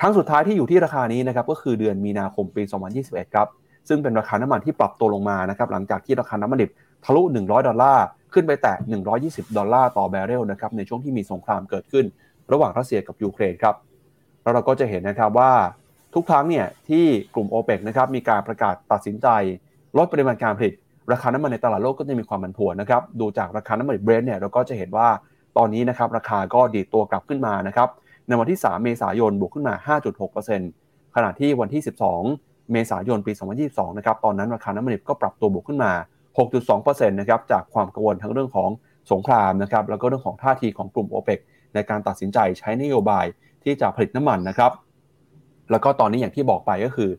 ครั้งสุดท้ายที่อยู่ที่ราคานี้นะครับก็คือเดือนมีนาคมปี 2021 ครับซึ่งเป็นราคาน้ำมันที่ปรับตัวลงมานะครับหลังจากที่ราคาน้ำมันดิบทะลุ 100 ดอลลาร์ขึ้นไปแตะ 120 ดอลลาร์ต่อแบเรลนะครับในช่วงที่มีสงครามเกิดขึ้น ระหว่างรัสเซียกับยูเครนครับแล้วเราก็จะเห็นนะครับว่าทุกครั้งเนี่ยที่กลุ่มโอเปกนะครับมีการประกาศตัดสินใจ ลดปริมาณการผลิต ราคาน้ำมันในตลาดโลกก็จะมีความผันผวนนะครับ ดูจากราคาน้ำมันเบรนท์เนี่ยเราก็จะเห็นว่าตอนนี้นะครับราคาก็ดีดตัวกลับขึ้นมานะครับในวันที่ 3 เมษายนบวกขึ้นมา 5.6%ขณะที่วันที่ 12 เมษายนปี 2022 นะครับตอนนั้นราคาน้ำมันดิบก็ปรับตัวบวกขึ้นมา 6.2%นะครับจากความกังวลทั้งเรื่องของสงครามนะครับแล้วก็เรื่องของท่าทีของกลุ่มโอเปกในการตัดสินใจใช้นโยบายที่จะผลิตน้ำมันนะครับ แล้วก็ตอนนี้อย่างที่บอกไปก็คือ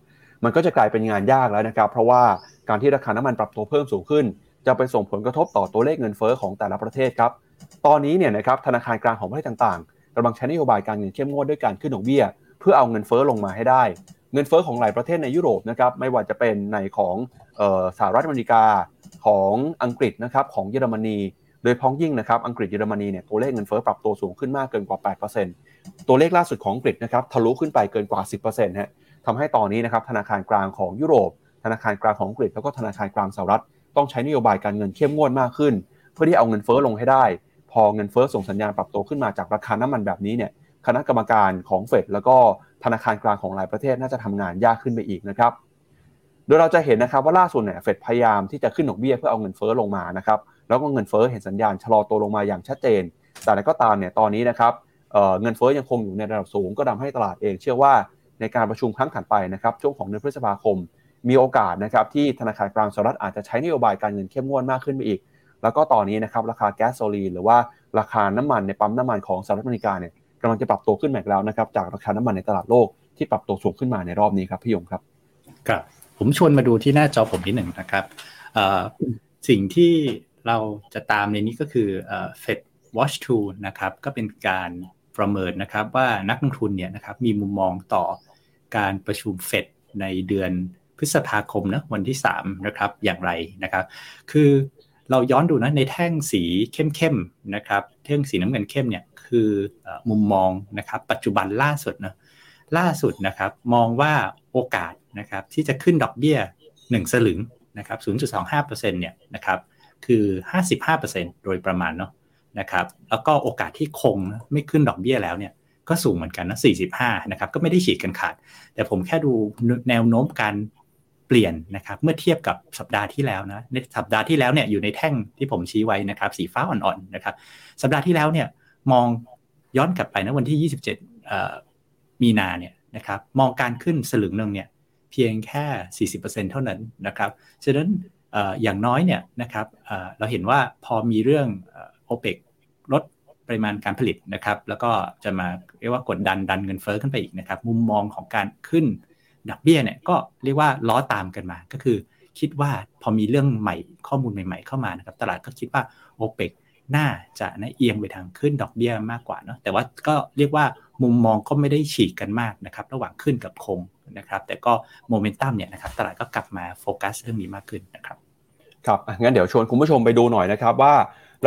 มันก็จะกลายเป็นงานยากแล้วนะครับ เพราะว่า การที่ราคาน้ำมันปรับตัวเพิ่มสูงขึ้น จะไปส่งผลกระทบต่อตัวเลขเงินเฟอ้อของแต่ละประเทศครับ ตอนนี้เนี่ยนะครับธนาคารกลางของประเทศต่างๆกำลังใช้นโยบายการเงินเข้มงวดด้วยการขึ้นดอกเบี้ย เพื่อเอาเงินเฟอ้อลงมาให้ได้ เงินเฟอ้อของหลายประเทศในยุโรปนะครับไม่ว่าจะเป็นในของสหรัฐอเมริกาของอังกฤษนะครับของเยอรมนีโดยพ้องยิ่งนะครับอังกฤษเยอรมนีเนี่ยตัวเลขเงินเฟ้อปรับตัวสูงขึ้นมากเกินกว่า 8%ตัวเลขล่าสุดของอังกฤษนะครับทะลุขึ้นไปเกินกว่า 10%ฮะทำให้ตอนนี้นะครับธนาคารกลางของยุโรป ธนาคารกลางของอังกฤษแล้วก็ธนาคารกลางสหรัฐ ต้องใช้นโยบายการเงินเข้มงวดมากขึ้น เพื่อที่เอาเงินเฟ้อลงให้ได้ พอเงินเฟ้อส่งสัญญาณปรับตัวขึ้นมาจากราคาน้ำมันแบบนี้เนี่ยคณะกรรมการของเฟดแล้วก็ธนาคารกลางของหลายประเทศน่าจะทำงานยากขึ้นไปอีกนะครับโดยเราจะเห็นนะครับว่าล่าสุดเนี่ยเฟดพยายามที่จะขึ้นดอกเบี้ยเพื่อเอาเงินเฟ้อลงมานะครับแล้วก็เงินเฟ้อเห็นสัญญาณชะลอตัวลงมาอย่างชัดเจน แต่ก็ตามเนี่ยตอนนี้นะครับเงินเฟ้อยังคงอยู่ในระดับสูงก็ทาให้ตลาดเอง เชื่อว่าในการประชุมครั้งถัดไปนะครับช่วงของเดือนพฤษภาคม มีโอกาสนะครับที่ธนาคารกลางสหรัฐอาจจะใช้นโยบายการเงินเข้มงวดมากขึ้นไปอีก แล้วก็ตอนนี้นะครับราคาแก๊สโซลีหรือว่าราคาน้ำมันในปั๊มน้ำมันของสหรัฐอเมริกาเนี่ยกำลังจะปรับตัวขึ้นใหม่แล้วนะครับจากราคาน้ำมันในตลาดโลกที่ปรับตัวสูงขึ้นมาในรอบนี้ครับพี่ยงครับครับผมชวนมาดูที่หน้าจอผมนิดหนึ่งนะครับสิ่งที่เราจะตามในนี้ก็คือ Fed Watch Tool นะครับก็เป็นการประเมินนะครับว่านักลงทุนเนี่ยนะครับมีมุมมองต่อการประชุมเฟดในเดือน พฤษภาคมนะวันที่3นะครับอย่างไรนะครับ คือเราย้อนดูนะในแท่งสีเข้มๆนะครับแท่งสีน้ำเงินเข้มเนี่ยคือมุมมองนะครับปัจจุบันล่าสุดนะล่าสุดนะครับมองว่าโอกาสนะครับที่จะขึ้นดอกเบี้ย 1 สลึงนะครับ 0.25%เนี่ยนะครับคือ 55%โดยประมาณเนาะนะครับแล้วก็โอกาสที่คงไม่ขึ้นดอกเบี้ยแล้วเนี่ยก็สูงเหมือนกันนะ 45 นะครับก็ไม่ได้ฉีดกันขาด แต่ผมแค่ดูแนวโน้มการ เปลี่ยนนะครับเมื่อเทียบกับสัปดาห์ที่แล้วนะในสัปดาห์ที่แล้วเนี่ยอยู่ในแท่งที่ผมชี้ไว้นะครับสีฟ้าอ่อนๆนะครับสัปดาห์ที่แล้วเนี่ยมองย้อนกลับไปนะวันที่ 27 มีนาเนี่ยนะครับมองการขึ้นสลึงหนึ่งเนี่ยเพียงแค่ 40%เท่านั้นนะครับฉะนั้นอย่างน้อยเนี่ยนะครับเราเห็นว่าพอมีเรื่องโอเปกลดปริมาณการผลิตนะครับแล้วก็จะมาเรียกว่ากดดันดันเงินเฟ้อขึ้นไปอีกนะครับมุมมองของการขึ้น ดอกเบี้ยเนี่ยก็เรียกว่าล้อตามกันมา ก็คือคิดว่าพอมีเรื่องใหม่ข้อมูลใหม่ ๆ เข้ามานะครับตลาดก็คิดว่าโอเปกน่าจะนะเอียงไปทางขึ้นดอกเบี้ยมากกว่าเนาะแต่ว่าก็เรียกว่ามุมมองก็ไม่ได้ฉีกกันมากนะครับระหว่างขึ้นกับคงนะครับแต่ก็โมเมนตัมเนี่ยนะครับตลาดก็กลับมาโฟกัสเรื่องนี้มากขึ้นนะครับครับงั้นเดี๋ยวชวนคุณผู้ชมไปดูหน่อยนะครับว่า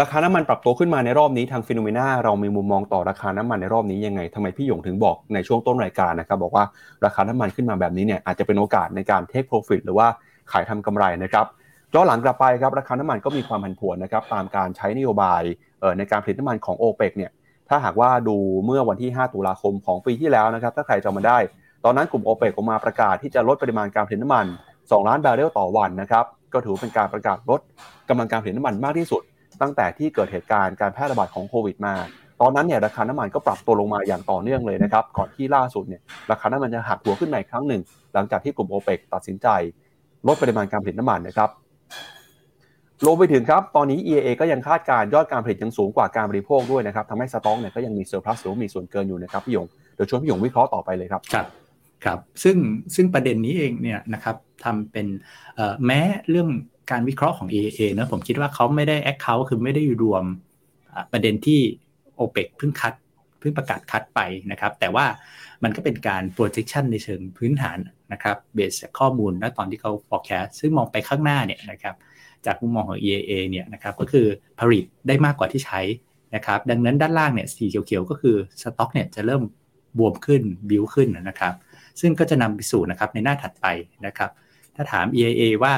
ราคาน้ำมันปรับตัวขึ้นมาในรอบนี้ทาง Finnomena เรามีมุมมองต่อราคาน้ำมันในรอบนี้ยังไงทำไมพี่หยงถึงบอกในช่วงต้นรายการนะครับบอกว่าราคาน้ำมันขึ้นมาแบบนี้เนี่ยอาจจะเป็นโอกาสในการ take profit หรือว่าขายทำกำไรนะครับย้อนหลังกลับไปครับราคาน้ำมันก็มีความผันผวนนะครับตามการใช้นโยบายในการผลิตน้ำมันของโอเปกเนี่ยถ้าหากว่าดูเมื่อวันที่ 5 ตุลาคมของปีที่แล้วนะครับถ้าใครจำมาได้ ตอนนั้นกลุ่มโอเปกออกมาประกาศที่จะลดปริมาณการผลิตน้ำมัน 2 ล้านบาร์เรลต่อวันนะครับก็ถือเป็นการประกาศลดกำลังการผลิตน้ำมันมากที่สุด ตั้งแต่ที่เกิดเหตุการณ์การแพร่ระบาดของโควิด มา ตอนนั้นเนี่ยราคาน้ำมันก็ปรับตัวลงมาอย่างต่อเนื่องเลยนะครับ ก่อนที่ล่าสุดเนี่ยราคาน้ำมันจะหักหัวขึ้นใหม่ครั้งหนึ่ง หลังจากที่กลุ่มโอเปกตัดสินใจ ลดปริมาณการผลิตน้ำมันนะครับลงไปถึงครับ ตอนนี้ EIA ก็ยังคาดการยอดการผลิตยังสูงกว่าการบริโภคด้วยนะครับทำให้สต็อกเนี่ยก็ยังมี surplus หรือมีส่วนเกินอยู่นะครับพี่ยงเดี๋ยวชวนพี่ยงวิเคราะห์ต่อไปเลยครับครับครับซึ่งซึ่งประเด็นนี้เองเนี่ยนะครับทำเป็นแม้เรื่อง การวิเคราะห์ของ EIA นะผมคิดว่าเขาไม่ได้ account คือไม่ได้รวมประเด็นที่ OPEC เพิ่งคัดเพิ่งประกาศคัดไปนะครับ แต่ว่ามันก็เป็นการ projection ในเชิงพื้นฐานนะครับเบสข้อมูลณตอนที่เขา forecast ซึ่งมองไปข้างหน้าเนี่ยนะครับจากมุมมองของ EAA เนี่ยนะครับก็คือผลิตได้มากกว่าที่ใช้นะครับดังนั้นด้านล่างเนี่ยสีเขียวๆก็คือสต็อกเนี่ยจะเริ่มบวมขึ้นบิวขึ้นนะครับ ซึ่งก็จะนำไปสู่นะครับในหน้าถัดไปนะครับ ถ้าถาม EAA ว่า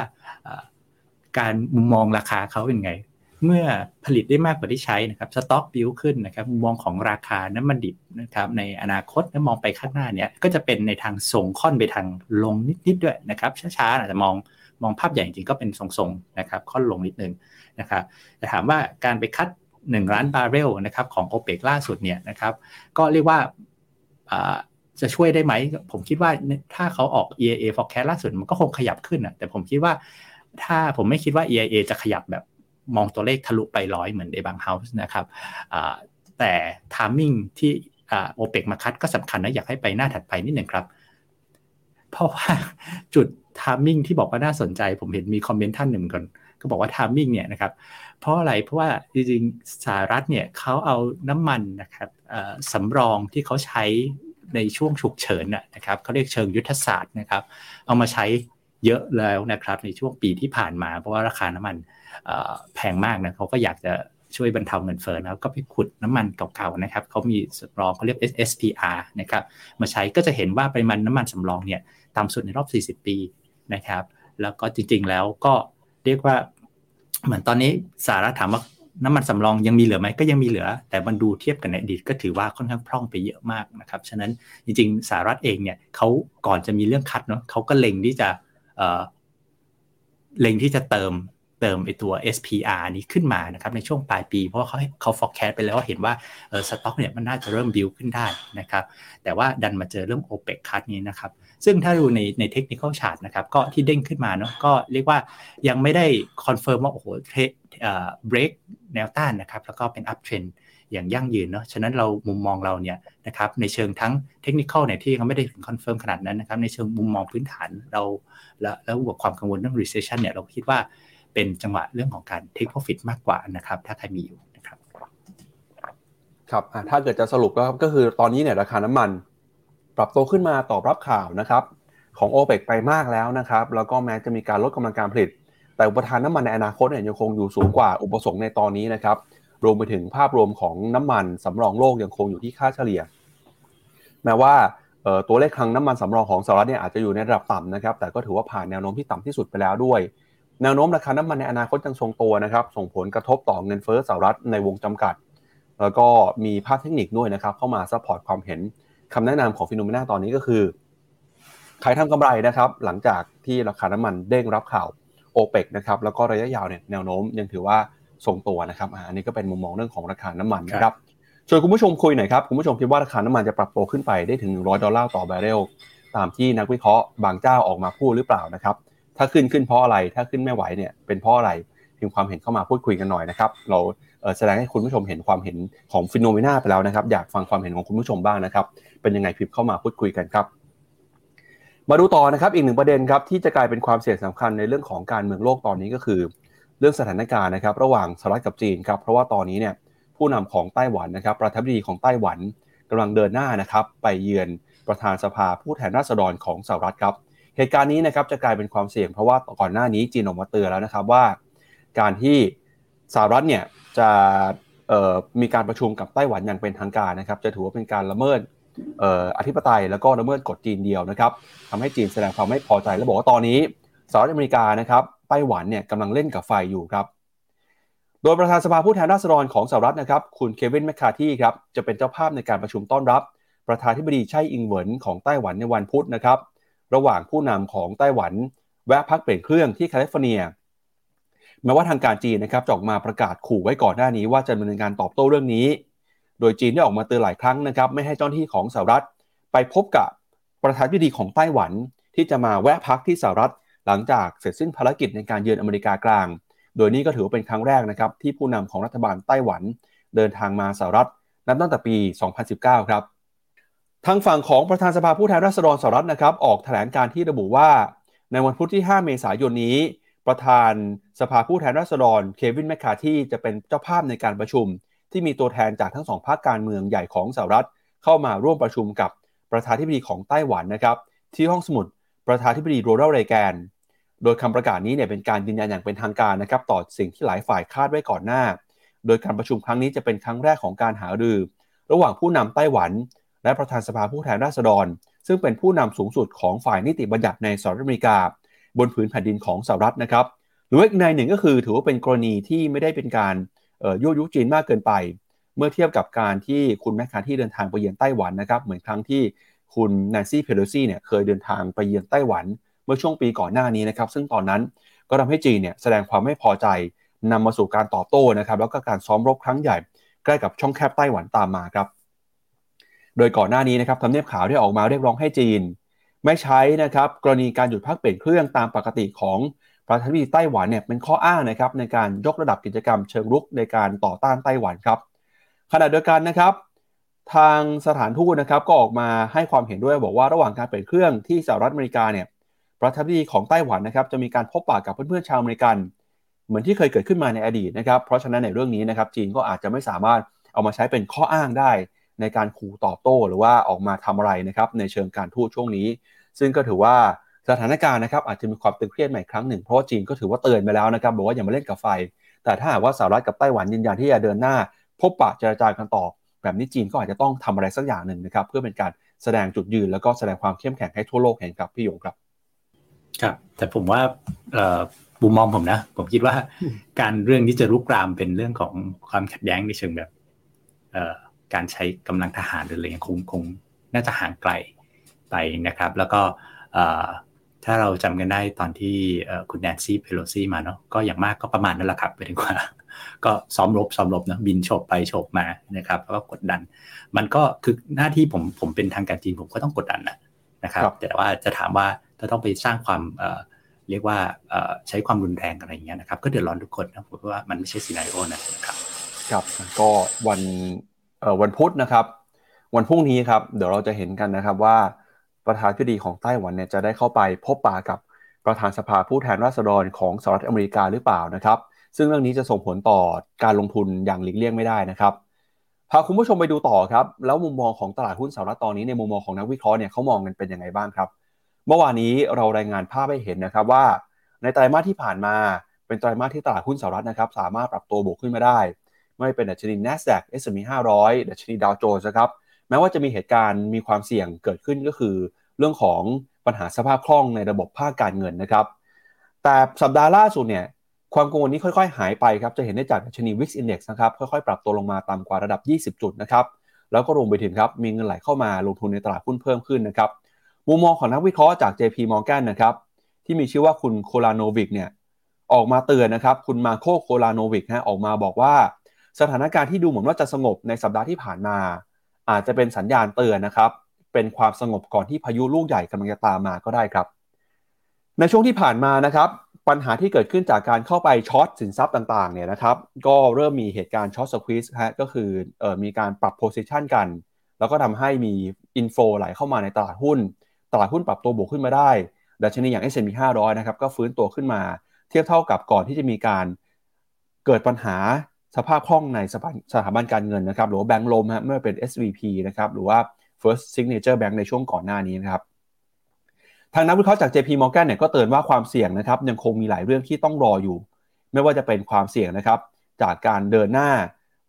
การมุมมองราคาเขาเป็นไง เมื่อผลิตได้มากกว่าที่ใช้นะครับสต็อกบิวขึ้นนะครับมุมมองของราคาน้ำมันดิบนะครับในอนาคตถ้ามองไปข้างหน้าเนี่ยก็จะเป็นในทางทรงค่อนไปทางลงนิดๆด้วยนะครับช้าๆอาจจะมองมองภาพใหญ่จริงก็เป็นทรงๆนะครับค่อนลงนิดนึงนะครับแต่ถามว่าการไป cut 1 ล้านบาร์เรลนะครับของ o p e ปกล่าสุดเนี่ยนะครับก็เรียกว่าจะช่วยได้ไหม ผมคิดว่าถ้าเขาออก EIA forecast ล่าสุดมันก็คงขยับขึ้นนะแต่ผมคิดว่า ถ้าผมไม่คิดว่า EIA จะขยับแบบมองตัวเลขทะลุไปร้อยเหมือนในบาง house นะครับแต่ timing ที่โอเปกมา cut ก็สำคัญนะอยากให้ไปหน้าถัดไปนิดหนึ่งครับ เพราะว่าจุด timing ที่บอกว่าน่าสนใจ ผมเห็นมี comment ท่านหนึ่งก่อนก็บอกว่า timing เนี่ยนะครับเพราะอะไรเพราะว่าจริงๆสหรัฐเนี่ยเขาเอาน้ำมันนะครับสำรองที่เขาใช้ในช่วงฉุกเฉินนะครับเขาเรียกเชิงยุทธศาสตร์นะครับ เอามาใช้ เยอะแล้วนะครับในช่วงปีที่ผ่านมา เพราะว่าราคาน้ำมันแพงมากนะเขาก็อยากจะช่วยบรรเทาเงินเฟ้อนะก็ไปขุดน้ำมันเก่าๆนะครับเขามีสำรองเขาเรียก SSPR นะครับมาใช้ก็จะเห็นว่าปริมาณน้ำมันสำรองเนี่ยต่ำสุดในรอบ 40 ปีนะครับ แล้วก็จริงๆแล้วก็เรียกว่าเหมือนตอนนี้สาระถามว่าน้ำมันสำรองยังมีเหลือไหมก็ยังมีเหลือ แต่มันดูเทียบกันในอดีตก็ถือว่าค่อนข้างพร่องไปเยอะมากนะครับ ฉะนั้นจริงๆสหรัฐเองเนี่ยเขาก่อนจะมีเรื่องคัดเนาะเขาก็เล็งที่จะ เล็งที่จะเติมเติมไอตัว SPR นี้ขึ้นมานะครับในช่วงปลายปี เพราะว่าเขาเขา forecast ไปแล้วว่าเห็นว่าสต็อกเนี่ยมันน่าจะเริ่มบิวขึ้นได้นะครับแต่ว่าดันมาเจอเรื่อง OPEC คัดนี้นะครับซึ่งถ้าดูในในเทคนิคอลชาร์ตนะครับก็ที่เด้งขึ้นมาเนาะก็เรียกว่ายังไม่ได้ confirm ว่าโอ้โหเทเอ่อเบรกแนวต้านนะครับแล้วก็เป็น uptrend อย่างยั่งยืนเนาะฉะนั้นเรามุมมองเราเนี่ยนะครับในเชิงทั้ง technical เนี่ยที่ยังไม่ได้ถึง confirm ขนาดนั้นนะครับในเชิงมุมมองพื้นฐานเรา แล้วแล้วบวกความกังวลเรื่อง recession เนี่ยเราคิดว่าเป็นจังหวะเรื่องของการ take profit มากกว่านะครับถ้าใครมีอยู่นะครับครับถ้าเกิดจะสรุปก็ก็คือตอนนี้เนี่ยราคาน้ำมัน ปรับตัวขึ้นมาตอบรับข่าวนะครับของโอเปกไปมากแล้วนะครับแล้วก็แม้จะมีการลดกำลังการผลิต แต่อุปทานน้ำมันในอนาคตเนี่ยยังคงอยู่สูงกว่าอุปสงค์ในตอนนี้นะครับ รวมไปถึงภาพรวมของน้ำมันสำรองโลกยังคงอยู่ที่ค่าเฉลี่ย แม้ว่าตัวเลขคลังน้ำมันสำรองของสหรัฐเนี่ยอาจจะอยู่ในระดับต่ำนะครับ แต่ก็ถือว่าผ่านแนวโน้มที่ต่ำที่สุดไปแล้วด้วย แนวโน้มราคาน้ำมันในอนาคตยังทรงตัวนะครับ ส่งผลกระทบต่อเงินเฟ้อสหรัฐในวงจำกัด แล้วก็มีภาพเทคนิคด้วยนะครับ เข้ามา support ความเห็นคำแนะนำของ Finnomena ตอนนี้ก็คือขายทำกำไรนะครับ หลังจากที่ราคาน้ำมันเด้งรับข่าวโอเปกนะครับแล้วก็ระยะยาวเนี่ยแนวโน้มยังถือว่า ทรงตัวนะครับอันนี้ก็เป็นมุมมองเรื่องของราคาน้ำมันนะครับชวนคุณผู้ชมคุยหน่อยครับคุณผู้ชมคิดว่าราคาน้ำมันจะปรับตัวขึ้นไปได้ถึง 100 ดอลลาร์ต่อแบเรลตามที่นักวิเคราะห์บางเจ้าออกมาพูดหรือเปล่านะครับ ถ้าขึ้นขึ้นเพราะอะไรถ้าขึ้นไม่ไหวเนี่ยเป็นเพราะอะไรพิมพ์ความเห็นเข้ามาพูดคุยกันหน่อยนะครับ เราแสดงให้คุณผู้ชมเห็นความเห็นของฟิโนเมนาไปแล้วนะครับ อยากฟังความเห็นของคุณผู้ชมบ้างนะครับ เป็นยังไงพิมพ์เข้ามาพูดคุยกันครับ มาดูต่อนะครับอีกหนึ่งประเด็นครับที่จะกลายเป็นความเสี่ยงสำคัญในเรื่องของการเมืองโลกตอนนี้ก็คือเรื่องสถานการณ์นะครับระหว่างสหรัฐกับจีนครับเพราะว่าตอนนี้เนี่ยผู้นำของไต้หวันนะครับประธานาธิบดีของไต้หวันกำลังเดินหน้านะครับไปเยือนประธานสภาผู้แทนราษฎรของสหรัฐครับเหตุการณ์นี้นะครับจะกลายเป็นความเสี่ยงเพราะว่าก่อนหน้านี้จีนออกมาเตือนแล้วนะครับว่า การที่สหรัฐเนี่ยจะมีการประชุมกับไต้หวันอย่างเป็นทางการนะครับจะถือว่าเป็นการละเมิดอธิปไตยแล้วก็ละเมิดกฎจีนเดียวนะครับทำให้จีนแสดงความไม่พอใจและบอกว่าตอนนี้สหรัฐอเมริกานะครับ ไต้หวันเนี่ยกำลังเล่นกับไฟอยู่ครับ โดยประธานสภาผู้แทนราษฎรของสหรัฐนะครับ คุณเควินแมคคาที่ครับจะเป็นเจ้าภาพในการประชุมต้อนรับ ประธานธิบดีไช่อิงเหวินของไต้หวันในวันพุธนะครับ ระหว่างผู้นำของไต้หวัน แวะพักเปลี่ยนเครื่องที่แคลิฟอร์เนียแม้ว่าทางการจีนนะครับจะออกมาประกาศขู่ไว้ก่อนหน้านี้ว่าจะดำเนินการตอบโต้เรื่องนี้ โดยจีนได้ออกมาเตือนหลายครั้งนะครับ ไม่ให้เจ้าหน้าที่ของสหรัฐ ไปพบกับประธานธิบดีของไต้หวันที่จะมาแวะพักที่สหรัฐ หลังจากเสร็จสิ้นภารกิจในการเยือนอเมริกากลาง โดยนี้ก็ถือว่าเป็นครั้งแรกนะครับที่ผู้นำของรัฐบาลไต้หวัน เดินทางมาสหรัฐนับตั้งแต่ปี 2019 ครับ ทางฝั่งของประธานสภาผู้แทนราษฎรสหรัฐนะครับออกแถลงการที่ระบุว่า ในวันพุธที่ 5 เมษายนนี้ ประธานสภาผู้แทนราษฎรเควินแมคคาที่จะเป็นเจ้าภาพในการประชุม ที่มีตัวแทนจากทั้งสองภาคการเมืองใหญ่ของสหรัฐ เข้ามาร่วมประชุมกับประธานธิบดีของไต้หวันนะครับที่ห้องสมุดประธานธิบดีโรนัลเรแกน โดยคำประกาศนี้เนี่ยเป็นการยืนยันอย่างเป็นทางการนะครับต่อสิ่งที่หลายฝ่ายคาดไว้ก่อนหน้า โดยการประชุมครั้งนี้จะเป็นครั้งแรกของการหารือ ระหว่างผู้นำไต้หวัน และประธานสภาผู้แทนราษฎร ซึ่งเป็นผู้นำสูงสุดของฝ่ายนิติบัญญัติในสหรัฐอเมริกา บนผืนแผ่นดินของสหรัฐนะครับ หรืออีกในหนึ่งก็คือถือว่าเป็นกรณีที่ไม่ได้เป็นการยั่วยุจีนมากเกินไป เมื่อเทียบกับการที่คุณแมคคาที่เดินทางไปเยือนไต้หวันนะครับเหมือนครั้งที่คุณแนนซี่เพโลซี่เนี่ยเคยเดินทางไปเยือนไต้หวัน เมื่อช่วงปีก่อนหน้านี้นะครับ ซึ่งตอนนั้นก็ทำให้จีนเนี่ยแสดงความไม่พอใจนำมาสู่การตอบโต้นะครับ แล้วก็การซ้อมรบครั้งใหญ่ใกล้กับช่องแคบไต้หวันตามมาครับ โดยก่อนหน้านี้นะครับทำเนียบขาวได้ออกมาเรียกร้องให้จีน ไม่ใช้นะครับกรณีการหยุดพักเปลี่ยนเครื่องตามปกติของประธานาธิบดีไต้หวันเนี่ยเป็นข้ออ้างนะครับในการยกระดับกิจกรรมเชิงรุกในการต่อต้านไต้หวันครับขณะเดียวกันนะครับ ทางสถานทูตนะครับก็ออกมาให้ความเห็นด้วยบอกว่าระหว่างการเปลี่ยนเครื่องที่สหรัฐอเมริกาเนี่ย ประธานาธิบดีของไต้หวันนะครับจะมีการพบปะกับเพื่อนๆชาวอเมริกัน เหมือนที่เคยเกิดขึ้นมาในอดีตนะครับ เพราะฉะนั้นในเรื่องนี้นะครับจีนก็อาจจะไม่สามารถเอามาใช้เป็นข้ออ้างได้ ในการขู่ตอบโต้หรือว่าออกมาทำอะไรนะครับในเชิงการทูตช่วงนี้ ซึ่งก็ถือว่าสถานการณ์นะครับอาจจะมีความตึงเครียดใหม่ครั้งหนึ่งเพราะว่าจีนก็ถือว่าเตือนไปแล้วนะครับบอกว่าอย่ามาเล่นกับไฟ แต่ถ้าหากว่าสหรัฐกับไต้หวันยืนยันที่จะเดินหน้า พบปะเจรจากันต่อ แบบนี้จีนก็อาจจะต้องทำอะไรสักอย่างหนึ่งนะครับเพื่อเป็นการแสดงจุดยืนแล้วก็แสดงความเข้มแข็งให้ทั่วโลกเห็นครับพี่ยงครับ ครับ แต่ผมว่ามุมมองผมนะ ผมคิดว่าการเรื่องที่จะรุกรามเป็นเรื่องของความขัดแย้งในเชิงแบบการใช้กำลังทหารหรืออะไรคงคงน่าจะห่างไกลไปนะครับ แล้วก็ถ้าเราจำกันได้ตอนที่คุณแนนซี่เพโลซี่มาเนาะก็อย่างมากก็ประมาณนั้นแหละครับไปถึงว่า ก็ซ้อมรบซ้อมรบนะบินโฉบไปโฉบมานะครับแล้วก็กดดัน มันก็คือหน้าที่ผมผมเป็นทางการจีนผมก็ต้องกดดันนะนะครับ แต่ว่าจะถามว่า ถ้าต้องไปสร้างความเรียกว่าใช้ความรุนแรงอะไรอย่างเงี้ยนะครับ ก็เดือดร้อนทุกคนนะผมว่ามันไม่ใช่ซีนารีโอนะครับครับก็วันวันพุธนะครับ วันพรุ่งนี้ครับเดี๋ยวเราจะเห็นกันนะครับว่าประธานธิบดีของไต้หวันเนี่ยจะได้เข้าไปพบปะกับประธานสภาผู้แทนราษฎรของสหรัฐอเมริกาหรือเปล่านะครับ ซึ่งเรื่องนี้จะส่งผลต่อการลงทุนอย่างหลีกเลี่ยงไม่ได้นะครับพาคุณผู้ชมไปดูต่อครับ แล้วมุมมองของตลาดหุ้นสหรัฐตอนนี้ในมุมมองของนักวิเคราะห์เนี่ยเขามองกันเป็นยังไงบ้างครับ เมื่อวานนี้เรารายงานภาพให้เห็นนะครับว่า ในไตรมาสที่ผ่านมาเป็นไตรมาสที่ตลาดหุ้นสหรัฐนะครับสามารถปรับตัวบวกขึ้นมาได้ ไม่เป็นดัชนี NASDAQ S&P 500 ดัชนีดาวโจนส์นะครับแม้ว่าจะมีเหตุการณ์มีความเสี่ยงเกิดขึ้นก็คือ เรื่องของปัญหาสภาพคล่องในระบบภาคการเงินนะครับ แต่สัปดาห์ล่าสุดเนี่ยความกังวลนี้ค่อยๆ หายไปครับ จะเห็นได้จากดัชนี Wix Index นะครับ ค่อยๆ ปรับตัวลงมาต่ำกว่าระดับ 20 จุดนะครับ แล้วก็รวมไปถึงครับ มีเงินไหลเข้ามาลงทุนในตลาดหุ้นเพิ่มขึ้นนะครับ มุมมองของนักวิเคราะห์จาก JP Morgan นะครับที่มีชื่อว่าคุณโคลาโนวิกเนี่ยออกมาเตือนนะครับคุณมาโคโคลาโนวิกฮะออกมาบอกว่า สถานการณ์ที่ดูเหมือนว่าจะสงบในสัปดาห์ที่ผ่านมา อาจจะเป็นสัญญาณเตือนนะครับเป็นความสงบก่อนที่พายุลูกใหญ่กำลังจะตามมาก็ได้ครับ ในช่วงที่ผ่านมานะครับปัญหาที่เกิดขึ้นจากการเข้าไป short สินทรัพย์ต่างๆเนี่ยนะครับก็เริ่มมีเหตุการณ์ short squeeze ฮะก็คือเออมีการปรับ position กัน แล้วก็ทำให้มี inflow ไหลเข้ามาในตลาดหุ้น ตลาดหุ้นปรับตัวบวกขึ้นมาได้ดัชนีอย่าง S&P 500 นะครับก็ฟื้นตัวขึ้นมา เทียบเท่ากับก่อนที่จะมีการเกิดปัญหาสภาพคล่องในสถาบันการเงินนะครับหรือว่า bank run ฮะเมื่อเป็น SVB นะครับหรือว่า First Signature Bank ในช่วงก่อนหน้านี้นะครับทางนักวิเคราะห์จาก JP Morgan เนี่ยก็เตือนว่าความเสี่ยงนะครับยังคงมีหลายเรื่องที่ต้องรออยู่ ไม่ว่าจะเป็นความเสี่ยงนะครับจากการเดินหน้า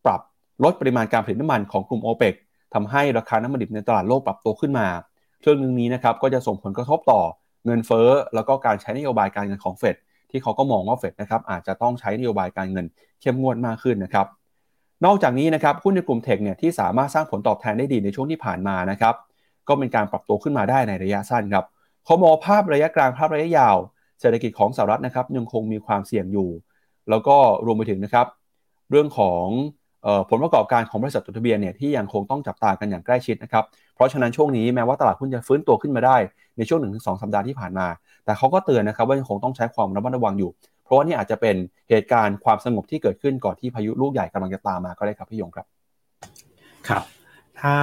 ปรับลดปริมาณการผลิตน้ำมันของกลุ่ม o p e ปทำให้ราคาน้ำมันดิบในตลาดโลกปรับตัวขึ้นมา เรื่องนึงนี้นะครับก็จะส่งผลกระทบต่อเงินเฟ้อแล้วก็การใช้นโยบายการเงินของเฟดที่เขาก็มองว่าเฟดนะครับอาจจะต้องใช้นโยบายการเงินเข้มงวดมากขึ้นนะครับนอกจากนี้นะครับหุ้นในกลุ่มเทคเนี่ยที่สามารถสร้างผลตอบแทนได้ดีในช่วงที่ผ่านมานะครับก็เป็นการปรับตัวขึ้นมาได้ในระยะสั้นครับพอมองภาพระยะกลางภาพระยะยาว เศรษฐกิจของสหรัฐนะครับยังคงมีความเสี่ยงอยู่ แล้วก็รวมไปถึงนะครับ เรื่องของ ผลประกอบการของบริษัทจดทะเบียนเนี่ยที่ยังคงต้องจับตากันอย่างใกล้ชิดนะครับ เพราะฉะนั้นช่วงนี้แม้ว่าตลาดหุ้นจะฟื้นตัวขึ้นมาได้ในช่วงหนึ่งถึงสสัปดาห์ที่ผ่านมา แต่เขาก็เตือนนะครับว่ายังคงต้องใช้ความระมัดระวังอยู่ เพราะว่านี่อาจจะเป็นเหตุการณ์ความสงบที่เกิดขึ้นก่อนที่พายุลูกใหญ่กำลังจะตามมาก็ได้ครับพี่ยงครับ ครับ ถ้า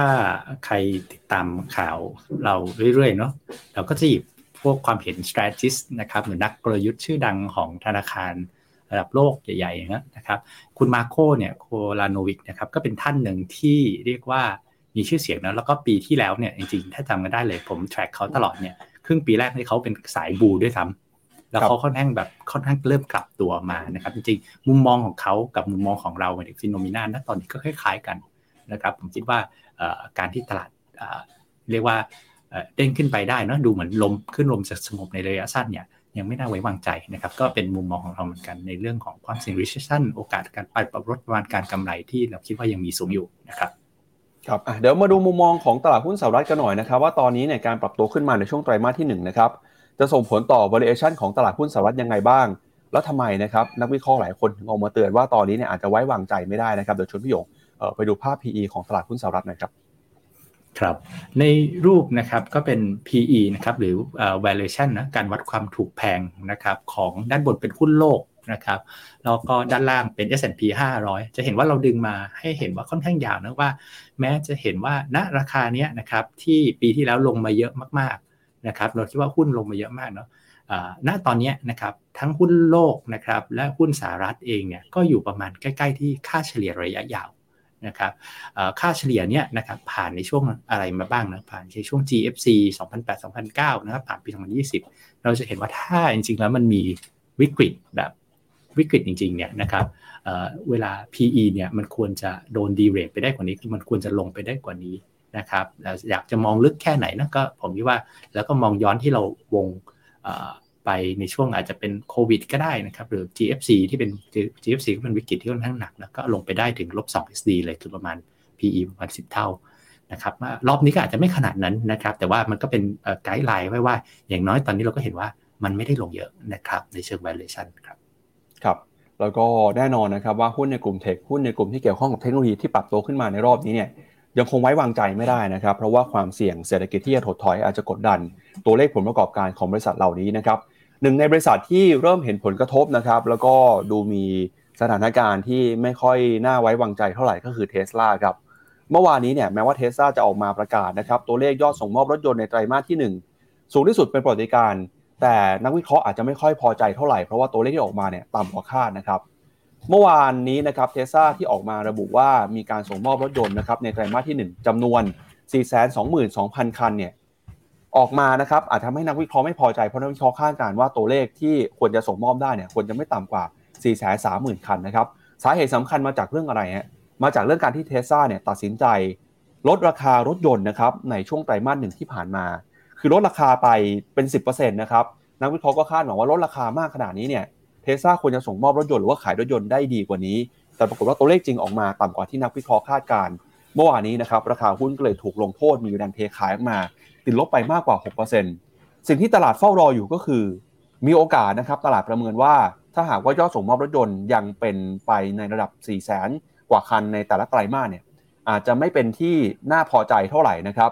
ใครติดตามข่าวเราเรื่อยๆเนาะเราก็จะหยิบพวกความเห็น strategist นะครับหรือนักกลยุทธ์ชื่อดังของธนาคาร ระดับโลกใหญ่ๆนะครับ คุณมาโคเนี่ยโคลาโนวิกนะครับก็เป็นท่านหนึ่งที่เรียกว่ามีชื่อเสียงนะแล้วก็ปีที่แล้วเนี่ยจริงๆ ถ้าจำกันได้เลยผม track เขาตลอดเนี่ยครึ่งปีแรกที่เขาเป็นสายบูด้วยซ้ำแล้วเขาค่อนข้างแบบค่อนข้างเริ่มกลับตัวมานะครับ จริงๆ มุมมองของเขากับมุมมองของเราในฟิโนมินานะตอนนี้ก็คล้าย ๆกันนะครับ ผมคิดว่าการที่ตลาดเรียกว่าเด้งขึ้นไปได้นะดูเหมือนลมขึ้นลมสงบในระยะสั้นเนี่ย ยังไม่น่าไว้วางใจนะครับ ก็เป็นมุมมองของเราเหมือนกันในเรื่องของความเสี่ยง recession โอกาสการปรับลดประมาณการกำไรที่เราคิดว่ายังมีสูงอยู่นะครับครับเดี๋ยวมาดูมุมมองของตลาดหุ้นสหรัฐกันหน่อยนะครับ ว่าตอนนี้เนี่ยการปรับตัวขึ้นมาในช่วงไตรมาสที่1นะครับจะส่งผลต่อ valuation ของตลาดหุ้นสหรัฐยังไงบ้าง แล้วทำไมนะครับนักวิเคราะห์หลายคนถึงออกมาเตือนว่าตอนนี้เนี่ยอาจจะไว้วางใจไม่ได้นะครับเดี๋ยวชวนพี่หยงไปดูภาพ PE ของตลาดหุ้นสหรัฐหน่อยครับ ครับในรูปนะครับก็เป็น PE นะครับหรือ valuation นะการวัดความถูกแพงนะครับของด้านบนเป็นหุ้นโลกนะครับแล้วก็ด้านล่างเป็น S&P 500 จะเห็นว่าเราดึงมาให้เห็นว่าค่อนข้างยาวนะว่า แม้จะเห็นว่าณราคาเนี้ยนะครับที่ปีที่แล้วลงมาเยอะมากๆนะครับเราคิดว่าหุ้นลงมาเยอะมากเนาะณตอนนี้นะครับทั้งหุ้นโลกนะครับและหุ้นสหรัฐเองเนี่ยก็อยู่ประมาณใกล้ ๆ ที่ค่าเฉลี่ยระยะยาว นะครับค่าเฉลี่ยเนี่ยนะครับผ่านในช่วงอะไรมาบ้างนะผ่านในช่วง GFC 2008-2009นะครับผ่านปี 2020 เราจะเห็นว่าถ้าจริงๆแล้วมันมีวิกฤตแบบวิกฤตจริงๆเนี่ยนะครับเวลา PE เนี่ยมันควรจะโดนดีเรทไปได้กว่านี้คือมันควรจะลงไปได้กว่านี้นะครับอยากจะมองลึกแค่ไหนนะก็ผมคิดว่าแล้วก็มองย้อนที่เราวง ไปในช่วงอาจจะเป็นโควิดก็ได้นะครับ หรือ GFC ที่เป็น GFC ก็เป็นวิกฤตที่ค่อนข้างหนัก แล้วก็ลงไปได้ถึงลบ2 SD เลยคือประมาณ PE ประมาณ 10 เท่านะครับรอบนี้ก็อาจจะไม่ขนาดนั้นนะครับ แต่ว่ามันก็เป็นไกด์ไลน์ไว้ว่า อย่างน้อยตอนนี้เราก็เห็นว่ามันไม่ได้ลงเยอะนะครับ ในเชิง valuation ครับ ครับ แล้วก็แน่นอนนะครับว่าหุ้นในกลุ่มเทคหุ้นในกลุ่มที่เกี่ยวข้องกับเทคโนโลยีที่ปรับตัวขึ้นมาในรอบนี้เนี่ยยังคงไว้วางใจไม่ได้นะครับ เพราะว่าความเสี่ยงเศรษฐกิจที่จะถดถอยอาจจะกดดัน ตัวเลขผลประกอบการของบริษัทเหล่านี้นะครับ หนึ่งในบริษัทที่เริ่มเห็นผลกระทบนะครับ แล้วก็ดูมีสถานการณ์ที่ไม่ค่อยน่าไว้วางใจเท่าไหร่ก็คือเทสลาครับ เมื่อวานนี้เนี่ยแม้ว่าเทสลาจะออกมาประกาศนะครับ ตัวเลขยอดส่งมอบรถยนต์ในไตรมาสที่ 1 สูงที่สุดเป็นประวัติการ แต่นักวิเคราะห์อาจจะไม่ค่อยพอใจเท่าไหร่ เพราะว่าตัวเลขที่ออกมาเนี่ยต่ำกว่าคาดนะครับ เมื่อวานนี้นะครับเทสลาที่ออกมาระบุว่ามีการส่งมอบรถยนต์นะครับในไตรมาสที่ 1จำนวน 422,000 คันเนี่ย ออกมานะครับอาจทำให้นักวิเคราะห์ไม่พอใจเพราะนักวิเคราะห์คาดการณ์ว่าตัวเลขที่ควรจะส่งมอบได้เนี่ยควรจะไม่ต่ำกว่า 4 3 0 0 0 0 คันนะครับสาเหตุสำคัญมาจากเรื่องอะไรฮะมาจากเรื่องการที่เทสซาเนี่ยตัดสินใจ ลดราคารถยนต์นะครับในช่วงไตรมาสหนึ่งที่ผ่านมา คือลดราคาไปเป็น 10%นะครับนักวิเคราะห์ก็คาดหวังว่าลดราคามากขนาดนี้เนี่ยเทสซาควรจะส่งมอบรถยนต์หรือว่าขายรถยนต์ได้ดีกว่านี้ แต่ปรากฏว่าตัวเลขจริงออกมาต่ำกว่าที่นักวิเคราะห์คาดการณ์ เมื่อวานนี้นะครับราคาหุ้นก็เลยถูกลงโทษมีแรงเทขายมา ติดลบไปมากกว่า 6%สิ่งที่ตลาดเฝ้ารออยู่ก็คือ มีโอกาสนะครับตลาดประเมินว่า ถ้าหากว่ายอดส่งมอบรถยนต์ยังเป็นไปในระดับ 4 0 0แสนกว่าคันในแต่ละไตรมาสเนี่ยอาจจะไม่เป็นที่น่าพอใจเท่าไหร่นะครับ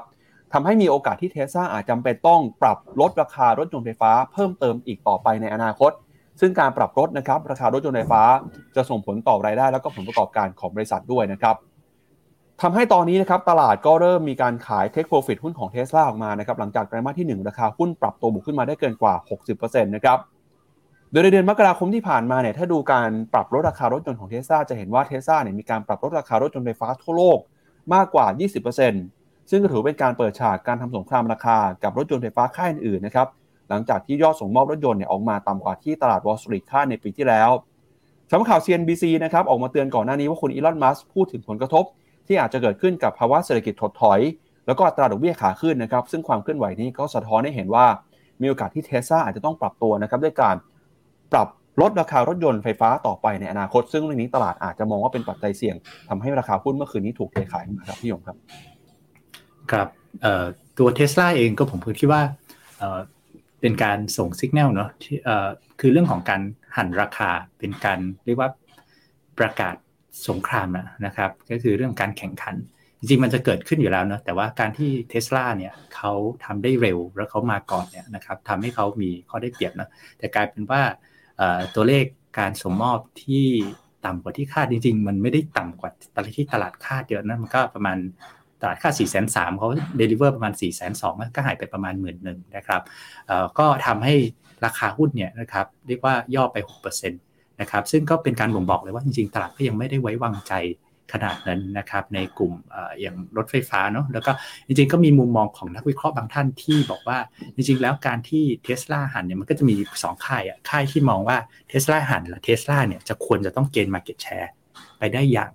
ทำให้มีโอกาสที่เทสลาอาจจำเป็นต้องปรับลดราคารถยนต์ไฟฟ้าเพิ่มเติมอีกต่อไปในอนาคต ซึ่งการปรับลดนะครับราคารถยนต์ไฟฟ้าจะส่งผลต่อรายได้ แล้วก็ผลประกอบการของบริษัทด้วยนะครับ ทำให้ตอนนี้นะครับตลาดก็เริ่มมีการขายเทคโปรฟิตหุ้นของเทสลาออกมานะครับหลังจากไตรมาสที่ 1 ราคาหุ้นปรับตัวบวกขึ้นมาได้เกินกว่า 60%นะครับโดยในเดือนมกราคมที่ผ่านมาเนี่ยถ้าดูการปรับลดราคารถยนต์ของเทสลาจะเห็นว่าเทสลาเนี่ยมีการปรับลดราคารถยนต์ไฟฟ้าทั่วโลกมากกว่า 20%ซึ่งก็ถือเป็นการเปิดฉากการทำสงครามราคากับรถยนต์ไฟฟ้าค่ายอื่นๆนะครับหลังจากที่ยอดส่งมอบรถยนต์เนี่ยออกมาต่ำกว่าที่ตลาดวอลสตรีทคาดในปีที่แล้วสำนักข่าว CNBC นะครับออกมาเตือนก่อนหน้านี้ว่าคุณอีลอนมัสก์พูดถึงผลกระทบ ที่อาจจะเกิดขึ้นกับภาวะเศรษฐกิจถดถอย แล้วก็อัตราดอกเบี้ยขาขึ้นนะครับ ซึ่งความเคลื่อนไหวนี้ก็สะท้อนให้เห็นว่ามีโอกาสที่เทสซาอาจจะต้องปรับตัวนะครับด้วยการปรับลดราคารถยนต์ไฟฟ้าต่อไปในอนาคต ซึ่งเรื่องนี้ตลาดอาจจะมองว่าเป็นปัจจัยเสี่ยงทำให้ราคาหุ้นเมื่อคืนนี้ถูกเทขายมาครับพี่ยงครับ ครับตัวเทสลาเองก็ผมคิดว่าเป็นการส่งสัญญาณเนาะที่คือเรื่องของการหันราคาเป็นการเรียกว่าประกาศ สงครามนะครับก็คือเรื่องการแข่งขัน จริงๆ มันจะเกิดขึ้นอยู่แล้วเนาะแต่ว่าการที่เทสลาเนี่ยเขาทำได้เร็วแล้วเขามาก่อนเนี่ยนะครับทำให้เขามีข้อได้เปรียบนะแต่กลายเป็นว่าตัวเลขการส่งมอบที่ต่ำกว่าที่คาดจริงๆ มันไม่ได้ต่ำกว่าตลาดที่ตลาดคาดเยอะนะมันก็ประมาณตลาดคาด4 3 0 0 0เขา deliver ประมาณ 4 2 0 0 0ก็หายไปประมาณหมื่นหนึ่งนะครับก็ทำให้ราคาหุ้นเนี่ยนะครับเรียกว่าย่อไป 6%นะครับซึ่งก็เป็นการบ่งบอกเลยว่าจริงๆ ตลาดก็ยังไม่ได้ไว้วางใจขนาดนั้นนะครับในกลุ่มอย่างรถไฟฟ้าเนาะแล้วก็จริงๆก็มีมุมมองของนักวิเคราะห์บางท่านที่บอกว่าจริงๆ แล้วการที่เทสลาหันเนี่ยมันก็จะมี 2 ค่ายอะค่ายที่มองว่าเทสลาหันและเทสลาเนี่ยจะควรจะต้องเกณฑ์มาเก็ตแชร์ไปได้อย่าง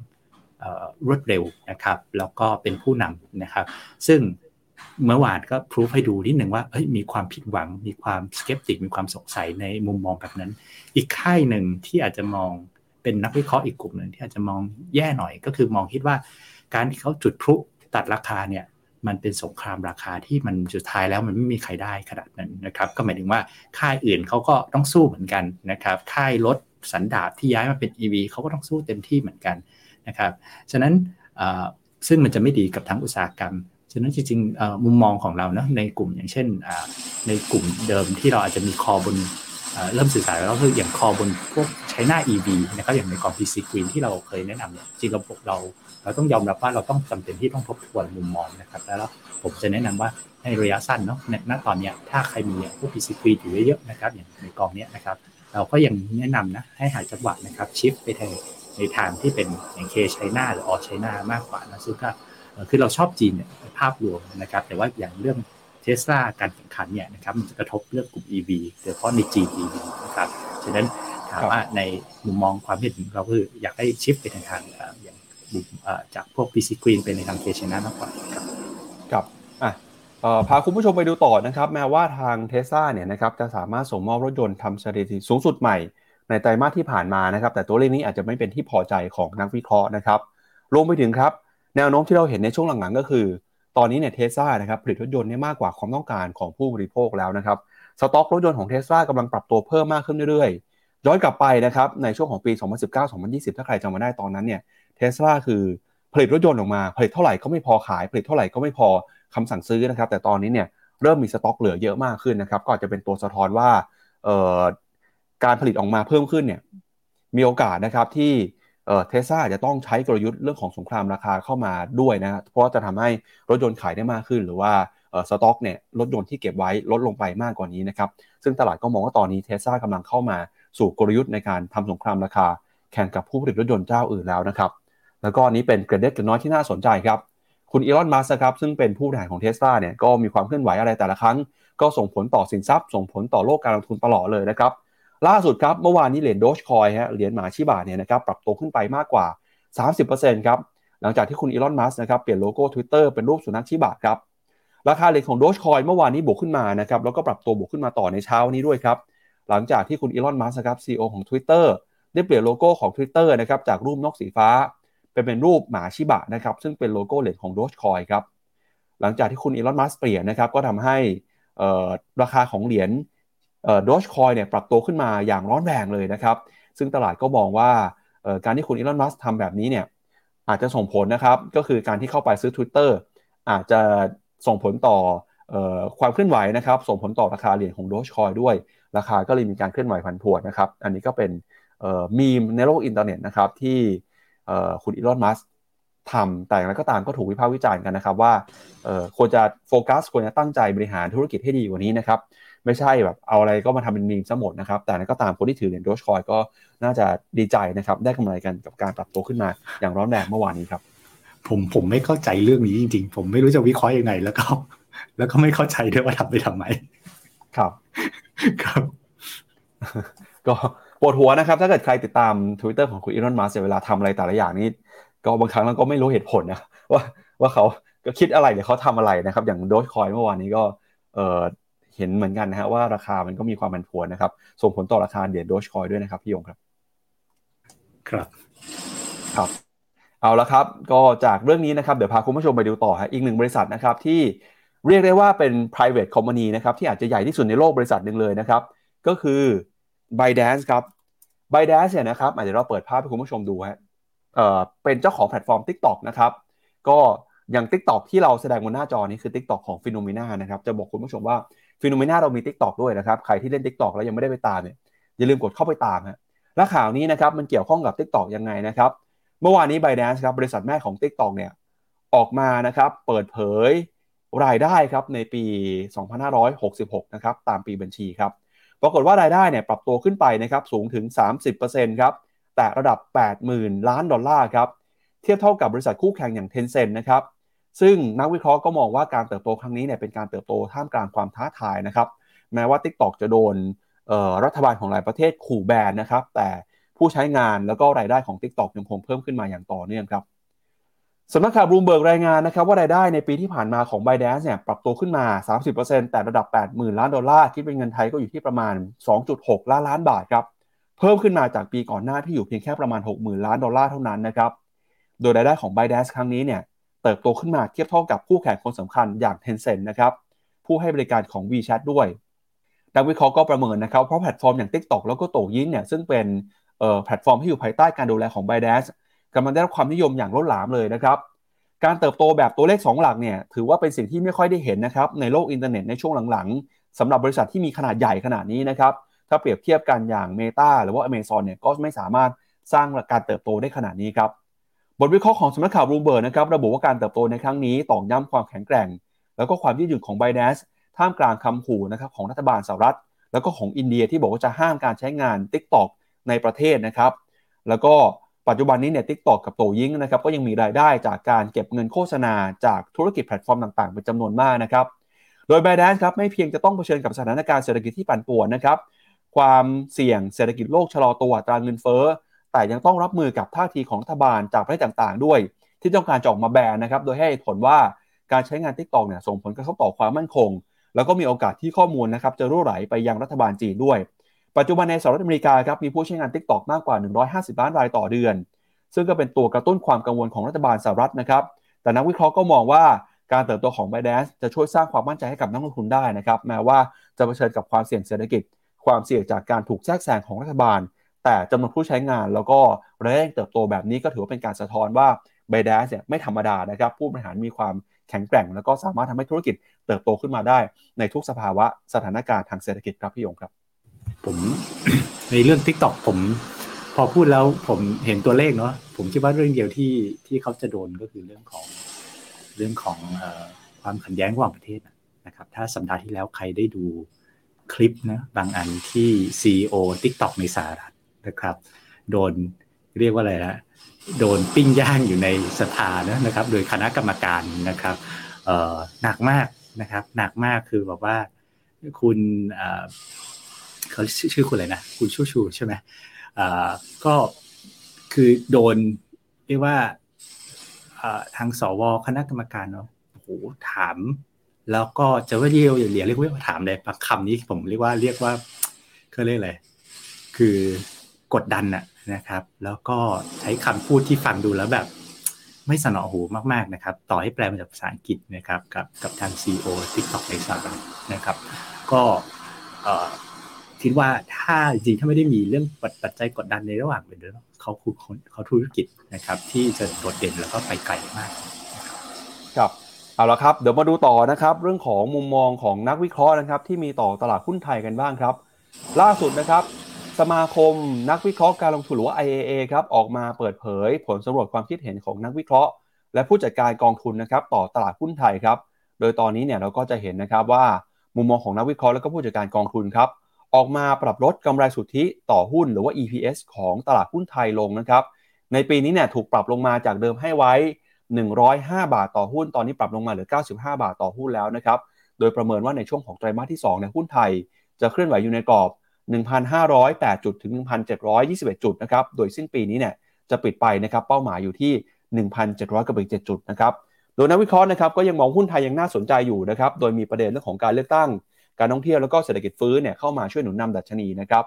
รวดเร็วนะครับแล้วก็เป็นผู้นำนะครับ ซึ่ง เมื่อวานก็พิสูจให้ดูนิดหนึ่งว่าเฮ้ยมีความผิดหวัง มีความสเกปติกมีความสงสัยในมุมมองแบบนั้น อีกค่ายหนึ่งที่อาจจะมองเป็นนักวิเคราะห์อีกกลุ่มหนึ่งที่อาจจะมองแย่หน่อยก็คือมองคิดว่า การที่เขาจุดพลุตัดราคาเนี่ยมันเป็นสงครามราคาที่มันสุดท้ายแล้วมันไม่มีใครได้ขนาดนั้นนะครับก็หมายถึงว่าค่ายอื่นเขาก็ต้องสู้เหมือนกันนะครับค่ายรถสันดาปที่ย้ายมาเป็น EV เขาก็ต้องสู้เต็มที่เหมือนกันนะครับฉะนั้นซึ่งมันจะไม่ดีกับทั้งอุตสาหกรรม ฉะนั้นจริงๆมุมมองของเรานะในกลุ่มอย่างเช่นในกลุ่มเดิมที่เราอาจจะมีคอบนเริ่มสื่อสารแล้วคืออย่างคอบนพวกใช้หน้า EV นะครับอย่างในกอง PC Green ที่เราเคยแนะนำเนี่ยจริงระบบเราเราต้องยอมรับว่าเราต้องจำเป็นที่ต้องทบทวนมุมมองนะครับแล้วผมจะแนะนำว่าในระยะสั้นเนาะณตอนนี้ถ้าใครมีอย่างพวก PC Green อยู่เยอะๆนะครับอย่างในกองนี้นะครับเราก็ยังแนะนำนะให้หาจังหวะนะครับชิฟไปทางในทางที่เป็นอย่างเคชัยนาหรือออชัยนามากกว่านะซึ่งก็คือเราชอบจีนเนี่ย ภาพรวมนะครับ แต่ว่าอย่างเรื่องเทสลาการแข่งขันเนี่ยนะครับมันจะกระทบเรื่องกลุ่ม EV โดยเฉพาะในจีน EV นะครับฉะนั้นถามว่าในมุมมองความเห็นเราคืออยากให้ชิฟไปในทางอย่างจากพวก PC Green ไปในทางเคชัยนามากกว่าครับครับอะพาคุณผู้ชมไปดูต่อนะครับ แม้ว่าทางเทสลาเนี่ยนะครับจะสามารถส่งมอบรถยนต์ทำสถิติสูงสุดใหม่ ในไตรมาสที่ผ่านมานะครับ แต่ตัวเลขนี้อาจจะไม่เป็นที่พอใจของนักวิเคราะห์นะครับรวมไปถึงครับ แนวโน้มที่เราเห็นในช่วงหลังๆก็คือ ตอนนี้เนี่ยเทสลานะครับผลิตรถยนต์เนี่ยมากกว่าความต้องการของผู้บริโภคแล้วนะครับสต็อกรถยนต์ของเทสลากำลังปรับตัวเพิ่มมากขึ้นเรื่อยๆ ย้อนกลับไปนะครับในช่วงของปี 2019-2020 ถ้าใครจำมาได้ตอนนั้นเนี่ยเทสลาคือผลิตรถยนต์ออกมาผลิตเท่าไหร่ก็ไม่พอขาย ผลิตเท่าไหร่ก็ไม่พอคำสั่งซื้อนะครับ แต่ตอนนี้เนี่ยเริ่มมีสต็อกเหลือเยอะมากขึ้นนะครับ ก็อาจจะเป็นตัวสะท้อนว่าการผลิตออกมาเพิ่มขึ้นเนี่ยมีโอกาสนะครับที่ เทสลาจะต้องใช้กลยุทธ์เรื่องของสงครามราคาเข้ามาด้วยนะเพราะจะทำให้รถยนต์ขายได้มากขึ้น หรือว่าสต็อกเนี่ยรถยนต์ที่เก็บไว้ลดลงไปมากกว่านี้นะครับซึ่งตลาดก็มองว่าตอนนี้เทสลากำลังเข้ามาสู่กลยุทธ์ในการทำสงครามราคา แข่งกับผู้ผลิตรถยนต์เจ้าอื่นแล้วนะครับแล้วก็นี้เป็นเกร็ดเล็กน้อยที่น่าสนใจครับคุณอีลอนมัสก์ครับซึ่งเป็นผู้บริหารของเทสลาเนี่ยก็มีความเคลื่อนไหวอะไรแต่ละครั้ง ก็ส่งผลต่อสินทรัพย์ ส่งผลต่อโลกการลงทุนตลอดเลยนะครับ ล่าสุดครับเมื่อวานนี้เหรียญโดชคอยฮะเหรียญหมาชิบะเนี่ยนะครับปรับตัวขึ้นไปมากกว่า 30%ครับหลังจากที่คุณอีลอนมัสนะครับเปลี่ยนโลโก้ Twitter เป็นรูปสุนัขชิบะครับราคาเหรียญของโดชคอยเมื่อวานนี้บวกขึ้นมานะครับแล้วก็ปรับตัวบวกขึ้นมาต่อในเช้านี้ด้วยครับหลังจากที่คุณอีลอนมัสครับซีอของ Twitter ได้เปลี่ยนโลโก้ของ Twitter นะครับจากรูปนกสีฟ้าเป็นเป็นรูปหมาชิบะนะครับซึ่งเป็นโลโก้เหรียญของโดชคอยครับหลังจากที่คุณอีลอนมัสเปลี่ยนนะครับก็ทำให้ราคาของเหรียญ โดชคอยเนี่ยปรับตัวขึ้นมาอย่างร้อนแรงเลยนะครับ ซึ่งตลาดก็มองว่าการที่คุณอีลอนมัสก์ทำแบบนี้เนี่ยอาจจะส่งผลนะครับ ก็คือการที่เข้าไปซื้อ Twitter อาจจะส่งผลต่อความเคลื่อนไหวนะครับ ส่งผลต่อราคาเหรียญของโดชคอยด้วย ราคาก็เลยมีการเคลื่อนไหวผันผวนนะครับ อันนี้ก็เป็นมีมในโลกอินเทอร์เน็ตนะครับที่คุณอีลอนมัสก์ทำแต่อย่างไรก็ตามก็ถูกวิพากษ์วิจารณ์กันนะครับว่าควรจะโฟกัสควรจะตั้งใจบริหารธุรกิจให้ดีกว่านี้นะครับ ไม่ใช่แบบเอาอะไรก็มาทำเป็นมีมซะหมดนะครับ แต่นั้นก็ตามคนที่ถือเหรียญโดชคอยก็น่าจะดีใจนะครับ ได้กำไรกันกับการปรับตัวขึ้นมาอย่างร้อนแรงเมื่อวานนี้ครับ ผมผมไม่เข้าใจเรื่องนี้จริง ๆ ผมไม่รู้จะวิเคราะห์ยังไง แล้วก็ แล้วก็ไม่เข้าใจด้วยว่าทำไปทำไม ครับ ครับ ก็ปวดหัวนะครับ ถ้าเกิดใครติดตาม Twitter ของคุณอีลอนมัสเวลาทำอะไรแต่ละอย่างนี้ ก็บางครั้งเราก็ไม่รู้เหตุผลนะว่าว่าเขาก็คิดอะไรหรือเขาทำอะไรนะครับ อย่างโดชคอยเมื่อวานนี้ก็เออ เห็นเหมือนกันนะฮะว่าราคามันก็มีความผันผวนนะครับ ส่งผลต่อราคาเดียดโดชคอยด้วยนะครับพี่ยงครับ ครับครับเอาละครับ ก็จากเรื่องนี้นะครับ เดี๋ยวพาคุณผู้ชมไปดูต่อฮะอีกหนึ่งบริษัทนะครับที่เรียกได้ว่าเป็น private company นะครับที่อาจจะใหญ่ที่สุดในโลกบริษัทหนึ่งเลยนะครับ ก็คือ b y d a n c e ครับ b y d a n c e เนี่ยนะครับอาจจะเราเปิดภาพให้คุณผู้ชมดูฮะเอ่อเป็นเจ้าของแพลตฟอร์ม TikTok นะครับ ก็อย่าง TikTok ที่เราแสดงบนหน้าจอนี้คือ TikTok ของ p h e n o m e n a นะครับ จะบอกคุณผู้ชมว่า p h e n o m e n a เรามี TikTok ด้วยนะครับใครที่เล่น TikTok แล้วยังไม่ได้ไปตามเนี่ยอย่าลืมกดเข้าไปตามฮะและข่าวนี้นะครับมันเกี่ยวข้องกับ TikTok ยังไงนะครับเมื่อวานนี้ b y d a n c e ครับบริษัทแม่ของ TikTok เนี่ยออกมานะครับเปิดเผยรายได้ครับในปี 2566 นะครับตามปีบัญชีครับปรากฏว่ารายได้เนี่ยปรับตัวขึ้นไปนะครับสูงถึง 30%ครับแตะระดับ 80,000 ล้านดอลลาร์ครับเทียบเท่ากับบริษัทคู่แข่งอย่าง Tencent นะครับ ซึ่งนักวิเคราะห์ก็มองว่าการเติบโตครั้งนี้เนี่ยเป็นการเติบโตท่ามกลางความท้าทายนะครับแม้ว่า TikTok จะโดนรัฐบาลของหลายประเทศขู่แบนนะครับแต่ผู้ใช้งานแล้วก็รายได้ของ TikTok ยังคงเพิ่มขึ้นมาอย่างต่อเนื่องครับสำนักข่าวบลูมเบิร์กรายงานนะครับว่ารายได้ในปีที่ผ่านมาของ b y d a n c e เนี่ยปรับตัวขึ้นมา 30%แตะระดับ 80,000 ล้านดอลลาร์คิดเป็นเงินไทยก็อยู่ที่ประมาณ 2.6 ล้านล้านบาทครับเพิ่มขึ้นมาจากปีก่อนหน้าที่อยู่เพียงแค่ประมาณ 60,000 ล้านดอลลาร์เท่านั้นนะครับโดยรายได้ของ b y d a n c e ครั้งนี้เนี่ย เติบโตขึ้นมาเทียบเท่ากับคู่แข่งคนสำคัญอย่าง Tencent นะครับผู้ให้บริการของ WeChat ด้วยนักวิเคราะห์ก็ประเมินนะครับเพราะแพลตฟอร์มอย่าง TikTok แล้วก็ Douyin เนี่ยซึ่งเป็นแพลตฟอร์มที่อยู่ภายใต้การดูแลของ b y d a n c e กำลังได้รับความนิยมอย่างล้นหลามเลยนะครับการเติบโตแบบตัวเลข 2 หลักเนี่ยถือว่าเป็นสิ่งที่ไม่ค่อยได้เห็นนะครับในโลกอินเทอร์เน็ตในช่วงหลังๆสำหรับบริษัทที่มีขนาดใหญ่ขนาดนี้นะครับถ้าเปรียบเทียบกันอย่าง Meta หรือว่า Amazon เนี่ยก็ไม่สามารถสร้างการเติบโตได้ขนาดนี้ครับ บทวิเคราะห์ของสำนักข่าวบลูมเบิร์กนะครับระบุว่าการเติบโตในครั้งนี้ตอกย้ำความแข็งแกร่ง แล้วก็ความยืดหยุ่นของ ByteDance ท่ามกลางคำขู่นะครับของรัฐบาลสหรัฐ แล้วก็ของอินเดียที่บอกว่าจะห้ามการใช้งาน TikTok ในประเทศนะครับ แล้วก็ปัจจุบันนี้เนี่ย TikTok กับ Douyin นะครับก็ยังมีรายได้จากการเก็บเงินโฆษณาจากธุรกิจแพลตฟอร์มต่างๆเป็นจำนวนมากนะครับโดย ByteDance ครับไม่เพียงจะต้องเผชิญกับสถานการณ์เศรษฐกิจที่ปั่นป่วนนะครับความเสี่ยงเศรษฐกิจโลกชะลอตัวอัตราเงินเฟ้อ แต่ยังต้องรับมือกับท่าทีของรัฐบาลจากประเทศต่างๆ ด้วย ที่ต้องการจะออกมาแบนนะครับโดยให้เหตุผลว่าการใช้งาน TikTok เนี่ยส่งผลกระทบต่อความมั่นคง แล้วก็มีโอกาสที่ข้อมูลนะครับจะรั่วไหลไปยังรัฐบาลจีนด้วย ปัจจุบันในสหรัฐอเมริกาครับมีผู้ใช้งาน TikTok มากกว่า 150 ล้านรายต่อเดือน ซึ่งก็เป็นตัวกระตุ้นความกังวลของรัฐบาลสหรัฐนะครับแต่นักวิเคราะห์ก็มองว่าการเติบโตของ b บ d a n c e จะช่วยสร้างความมั่นใจให้กับนักลงทุนได้นะครับแม้ว่าจะเผชิญกับความเสี่ยงเศรษฐกิจ ความเสี่ยงจากการถูกแทรกแซงของรัฐบาล แต่จำนวนผู้ใช้งานแล้วก็ระยะเติบโตแบบนี้ก็ถือว่าเป็นการสะท้อนว่าเบดสเนี่ยไม่ธรรมดานะครับ ผู้บริหารมีความแข็งแกร่ง แล้วก็สามารถทำให้ธุรกิจเติบโตขึ้นมาได้ ในทุกสภาวะสถานการณ์ทางเศรษฐกิจครับพี่ยงครับ ผมในเรื่อง t ิ k t o k ผม พอพูดแล้วผมเห็นตัวเลขเนาะผมคิดว่าเรื่องเดียวที่ที่เขาจะโดนก็คือเรื่องของเรื่องของความขัดแย้งระหว่างประเทศนะครับ ถ้าสัปดาห์ที่แล้วใครได้ดูคลิปนะบางอันที่ CEO TikTok ในสหรัฐ นะครับ โดนเรียกว่าอะไรนะโดนปิ้งย่างอยู่ในสภานะนะครับ โดยคณะกรรมการนะครับหนักมากนะครับ หนักมากคือแบบว่าคุณเขาชื่อคุณอะไรนะคุณชูชูใช่ไหมก็คือโดนเรียกว่าทางสวคณะกรรมการเนาะโอ้โหถาม แล้วก็จะว่าเรียกอย่างเรียกว่าถามเลยคำนี้ผมเรียกว่าเรียกว่าเขาเรียกอะไรคือ กดดันอะนะครับ แล้วก็ใช้คำพูดที่ฟังดูแล้วแบบไม่สนอหูมากๆนะครับ ต่อให้แปลมาจากภาษาอังกฤษนะครับ กับกับทาง CEO TikTok ในสหรัฐนะครับ ก็คิดว่าถ้าจริงถ้าไม่ได้มีเรื่องปัจจัยกดดันในระหว่างเป็นเรื่องเขาคือเขาธุรกิจนะครับ ที่จะโดดเด่นแล้วก็ไปไกลมากครับเอาละครับเดี๋ยวมาดูต่อนะครับ เรื่องของมุมมองของนักวิเคราะห์นะครับ ที่มีต่อตลาดหุ้นไทยกันบ้างครับ ล่าสุดนะครับ สมาคมนักวิเคราะห์การลงทุนหรือว่า IAA ครับออกมาเปิดเผย ผลสำรวจความคิดเห็นของนักวิเคราะห์ และผู้จัดการกองทุนนะครับต่อตลาดหุ้นไทยครับ โดยตอนนี้เนี่ยเราก็จะเห็นนะครับว่ามุมมองของนักวิเคราะห์และก็ผู้จัดการกองทุนครับออกมาปรับลดกำไรสุทธิต่อหุ้นหรือว่า EPS ของตลาดหุ้นไทยลงนะครับ ในปีนี้เนี่ยถูกปรับลงมาจากเดิมให้ไว้ 105 บาทต่อหุ้น ตอนนี้ปรับลงมาเหลือ 95 บาทต่อหุ้นแล้วนะครับ โดยประเมินว่าในช่วงของไตรมาสที่2ในหุ้นไทย จะเคลื่อนไหวอยู่ในกรอบ 1,508 จุดถึง 1,721 จุดนะครับ โดยสิ้นปีนี้เนี่ยจะปิดไปนะครับเป้าหมายอยู่ที่ 1,700 กับอีก7จุดนะครับ โดยนักวิเคราะห์นะครับก็ยังมองหุ้นไทยยังน่าสนใจอยู่นะครับ โดยมีประเด็นเรื่องของการเลือกตั้ง การท่องเที่ยวแล้วก็เศรษฐกิจฟื้นเนี่ยเข้ามาช่วยหนุนนำดัชนีนะครับ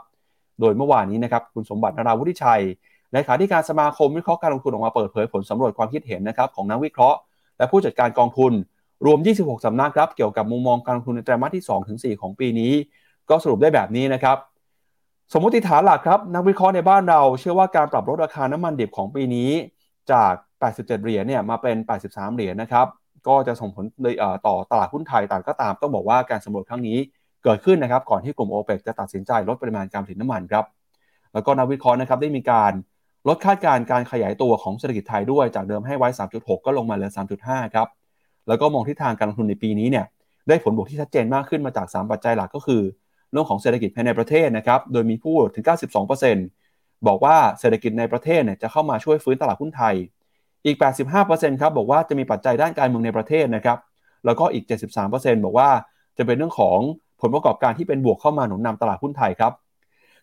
โดยเมื่อวานนี้นะครับคุณสมบัตินราวุฒิชัยเลขาธิการสมาคมวิเคราะห์การลงทุนออกมาเปิดเผยผลสำรวจความคิดเห็นนะครับของนักวิเคราะห์ และผู้จัดการกองทุนรวม 26 สำนักครับเกี่ยวกับมุมมองการลงทุนในไตรมาสที่2ถึง4ของปีนี้ ก็สรุปได้แบบนี้นะครับ สมมติฐานหลักครับนักวิเคราะห์ในบ้านเราเชื่อว่าการปรับลดราคาน้ำมันดิบของปีนี้จาก 87 เหรียญเนี่ยมาเป็น 83 เหรียญนะครับก็จะส่งผลเลยต่อตลาดหุ้นไทยต่างก็ตาม ต้องบอกว่าการสำรวจครั้งนี้เกิดขึ้นนะครับก่อนที่กลุ่มโอเปกจะตัดสินใจลดปริมาณการผลิตน้ำมันครับแล้วก็นักวิเคราะห์นะครับได้มีการลดคาดการณ์การขยายตัวของเศรษฐกิจไทยด้วยจากเดิมให้ไว้ 3.6 ก็ลงมาเหลือ 3.5 ครับแล้วก็มองทิศทางการลงทุนในปีนี้เนี่ยได้ผลบวกที่ชัดเจนมากขึ้นมาจาก 3 ปัจจัยหลักก็คือ เรื่องของเศรษฐกิจภายในประเทศนะครับโดยมีผู้ถึง 92%บอกว่าเศรษฐกิจในประเทศเนี่ยจะเข้ามาช่วยฟื้นตลาดหุ้นไทย อีก 85%ครับบอกว่าจะมีปัจจัยด้านการเมืองในประเทศนะครับแล้วก็อีก 73%บอกว่าจะเป็นเรื่องของผลประกอบการที่เป็นบวกเข้ามาหนุนนำตลาดหุ้นไทยครับ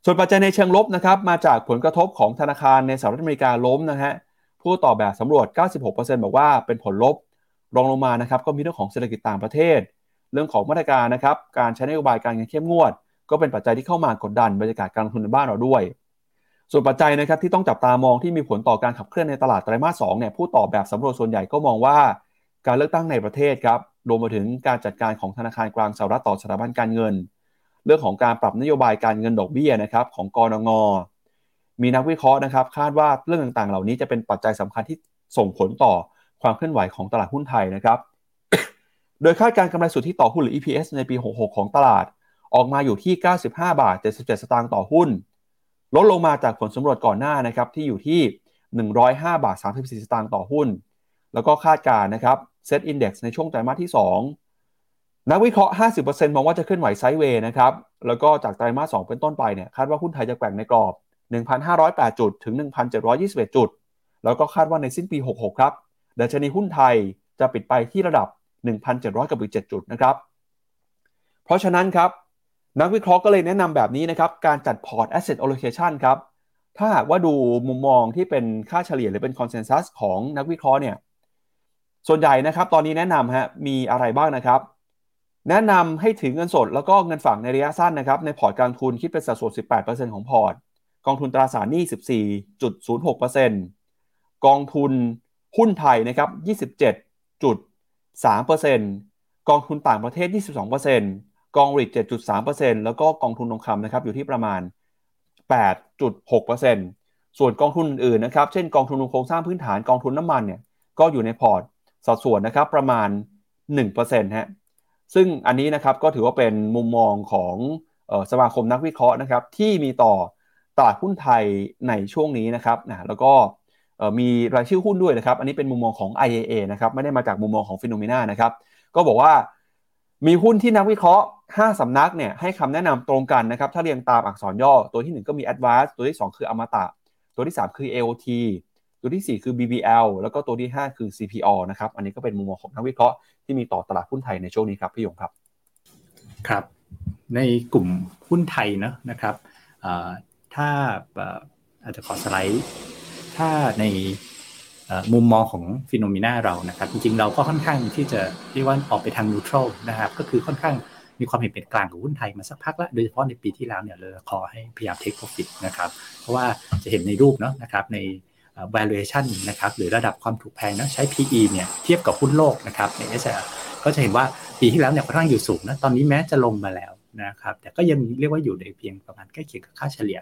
ส่วนปัจจัยในเชิงลบนะครับมาจากผลกระทบของธนาคารในสหรัฐอเมริกาล้มนะฮะผู้ตอบแบบสำรวจ 96%บอกว่าเป็นผลลบรองลงมานะครับก็มีเรื่องของเศรษฐกิจต่างประเทศ เรื่องของมาตรการนะครับการใช้นโยบายการเงินเข้มงวด ก็เป็นปัจจัยที่เข้ามากดดันบรรยากาศการลงทุนในบ้านเราด้วย ส่วนปัจจัยนะครับที่ต้องจับตามองที่มีผลต่อการขับเคลื่อนในตลาดไตรมาสสองเนี่ยผู้ตอบแบบสำรวจส่วนใหญ่ก็มองว่า การเลือกตั้งในประเทศครับรวมไปถึงการจัดการของธนาคารกลางสหรัฐต่อสถาบันการเงิน เรื่องของการปรับนโยบายการเงินดอกเบี้ยนะครับของกรงงมีนักวิเคราะห์นะครับ คาดว่าเรื่องต่างๆ เหล่านี้จะเป็นปัจจัยสำคัญที่ส่งผลต่อความเคลื่อนไหวของตลาดหุ้นไทยนะครับ โดยคาดการกำไรสุทธิต่อหุ้นหรือ EPS ในปี 66 ของตลาด ออกมาอยู่ที่ 95 บาท 77 สตางค์ต่อหุ้น ลดลงมาจากผลสำรวจก่อนหน้านะครับที่อยู่ที่ 105 บาท 34 สตางค์ต่อหุ้น แล้วก็คาดการนะครับเซตอินดี x ในช่วงไตรมาสที่ 2 นักวิเคราะห์ 50%มองว่าจะขึ้นไหวไซด์เวย์นะครับ แล้วก็จากไตรมาส 2 เป็นต้นไปเนี่ยคาดว่าหุ้นไทยจะแกว่งในกรอบ 1,508 จุดถึง 1,721 จุด แล้วก็คาดว่าในสิ้นปี 66 ครับดัชนีหุ้นไทยจะปิดไปที่ระดับ 1,700 กับอีก 7 จุดนะครับ เพราะฉะนั้นครับ นักวิเคราะห์ก็เลยแนะนำแบบนี้นะครับ การจัดพอร์ต asset allocation ครับ ถ้าหากว่าดูมุมมองที่เป็นค่าเฉลี่ยหรือเป็น consensus ของนักวิเคราะห์เนี่ย ส่วนใหญ่นะครับ ตอนนี้แนะนำฮะ มีอะไรบ้างนะครับ แนะนำให้ถือเงินสด แล้วก็เงินฝากในระยะสั้นนะครับ ในพอร์ตการทุนคิดเป็นสัดส่วน 18%ของพอร์ต กองทุนตราสารหนี้14.06%กองทุนหุ้นไทยนะครับ 3%กองทุนต่างประเทศ 22%กองริด7.3%แล้วก็กองทุนทองคำนะครับอยู่ที่ประมาณ 8.6%ส่วนกองทุนอื่นนะครับเช่นกองทุนโครงสร้างพื้นฐานกองทุนน้ำมันเนี่ยก็อยู่ในพอร์ตสัดส่วนนะครับประมาณ 1%ฮะซึ่งอันนี้นะครับก็ถือว่าเป็นมุมมองของสมาคมนักวิเคราะห์นะครับที่มีต่อตลาดหุ้นไทยในช่วงนี้นะครับนะแล้วก็ มีรายชื่อหุ้นด้วยนะครับ อันนี้เป็นมุมมองของ IAA นะครับ ไม่ได้มาจากมุมมองของฟิโนเมนานะครับ ก็บอกว่ามีหุ้นที่นักวิเคราะห์ 5 สำนักเนี่ยให้คำแนะนำตรงกันนะครับ ถ้าเรียงตามอักษรย่อ ตัวที่ 1 ก็มี Advance ตัวที่ 2 คืออมตะ ตัวที่ 3 คือ AOT ตัวที่ 4 คือ BBL แล้วก็ตัวที่ 5 คือ CPO นะครับ อันนี้ก็เป็นมุมมองของนักวิเคราะห์ที่มีต่อตลาดหุ้นไทยในช่วงนี้ครับพี่ยงครับ ครับ ในกลุ่มหุ้นไทยนะนะครับถ้าอาจจะขอสไลด์ ถ้าในมุมมองของฟิโนมิน่าเรานะครับจริงๆเราก็ค่อนข้างที่จะเรียกว่าออกไปทางนูทรัลนะครับก็คือค่อนข้างมีความเห็นเป็นกลางกับหุ้นไทยมาสักพักแล้วโดยเฉพาะในปีที่แล้วเนี่ยเราขอให้พยายามเทคโปรฟิตนะครับเพราะว่าจะเห็นในรูปเนาะนะครับใน valuation นะครับหรือระดับความถูกแพงนะใช้ PE เนี่ยเทียบกับหุ้นโลกนะครับใน s อ r ก็จะเห็นว่าปีที่แล้วเนี่ยค่อนข้างอยู่สูงนะตอนนี้แม้จะลงมาแล้วนะครับแต่ก็ยังเรียกว่าอยู่ในเพียงประมาณใกล้เคียงกับค่าเฉลี่ย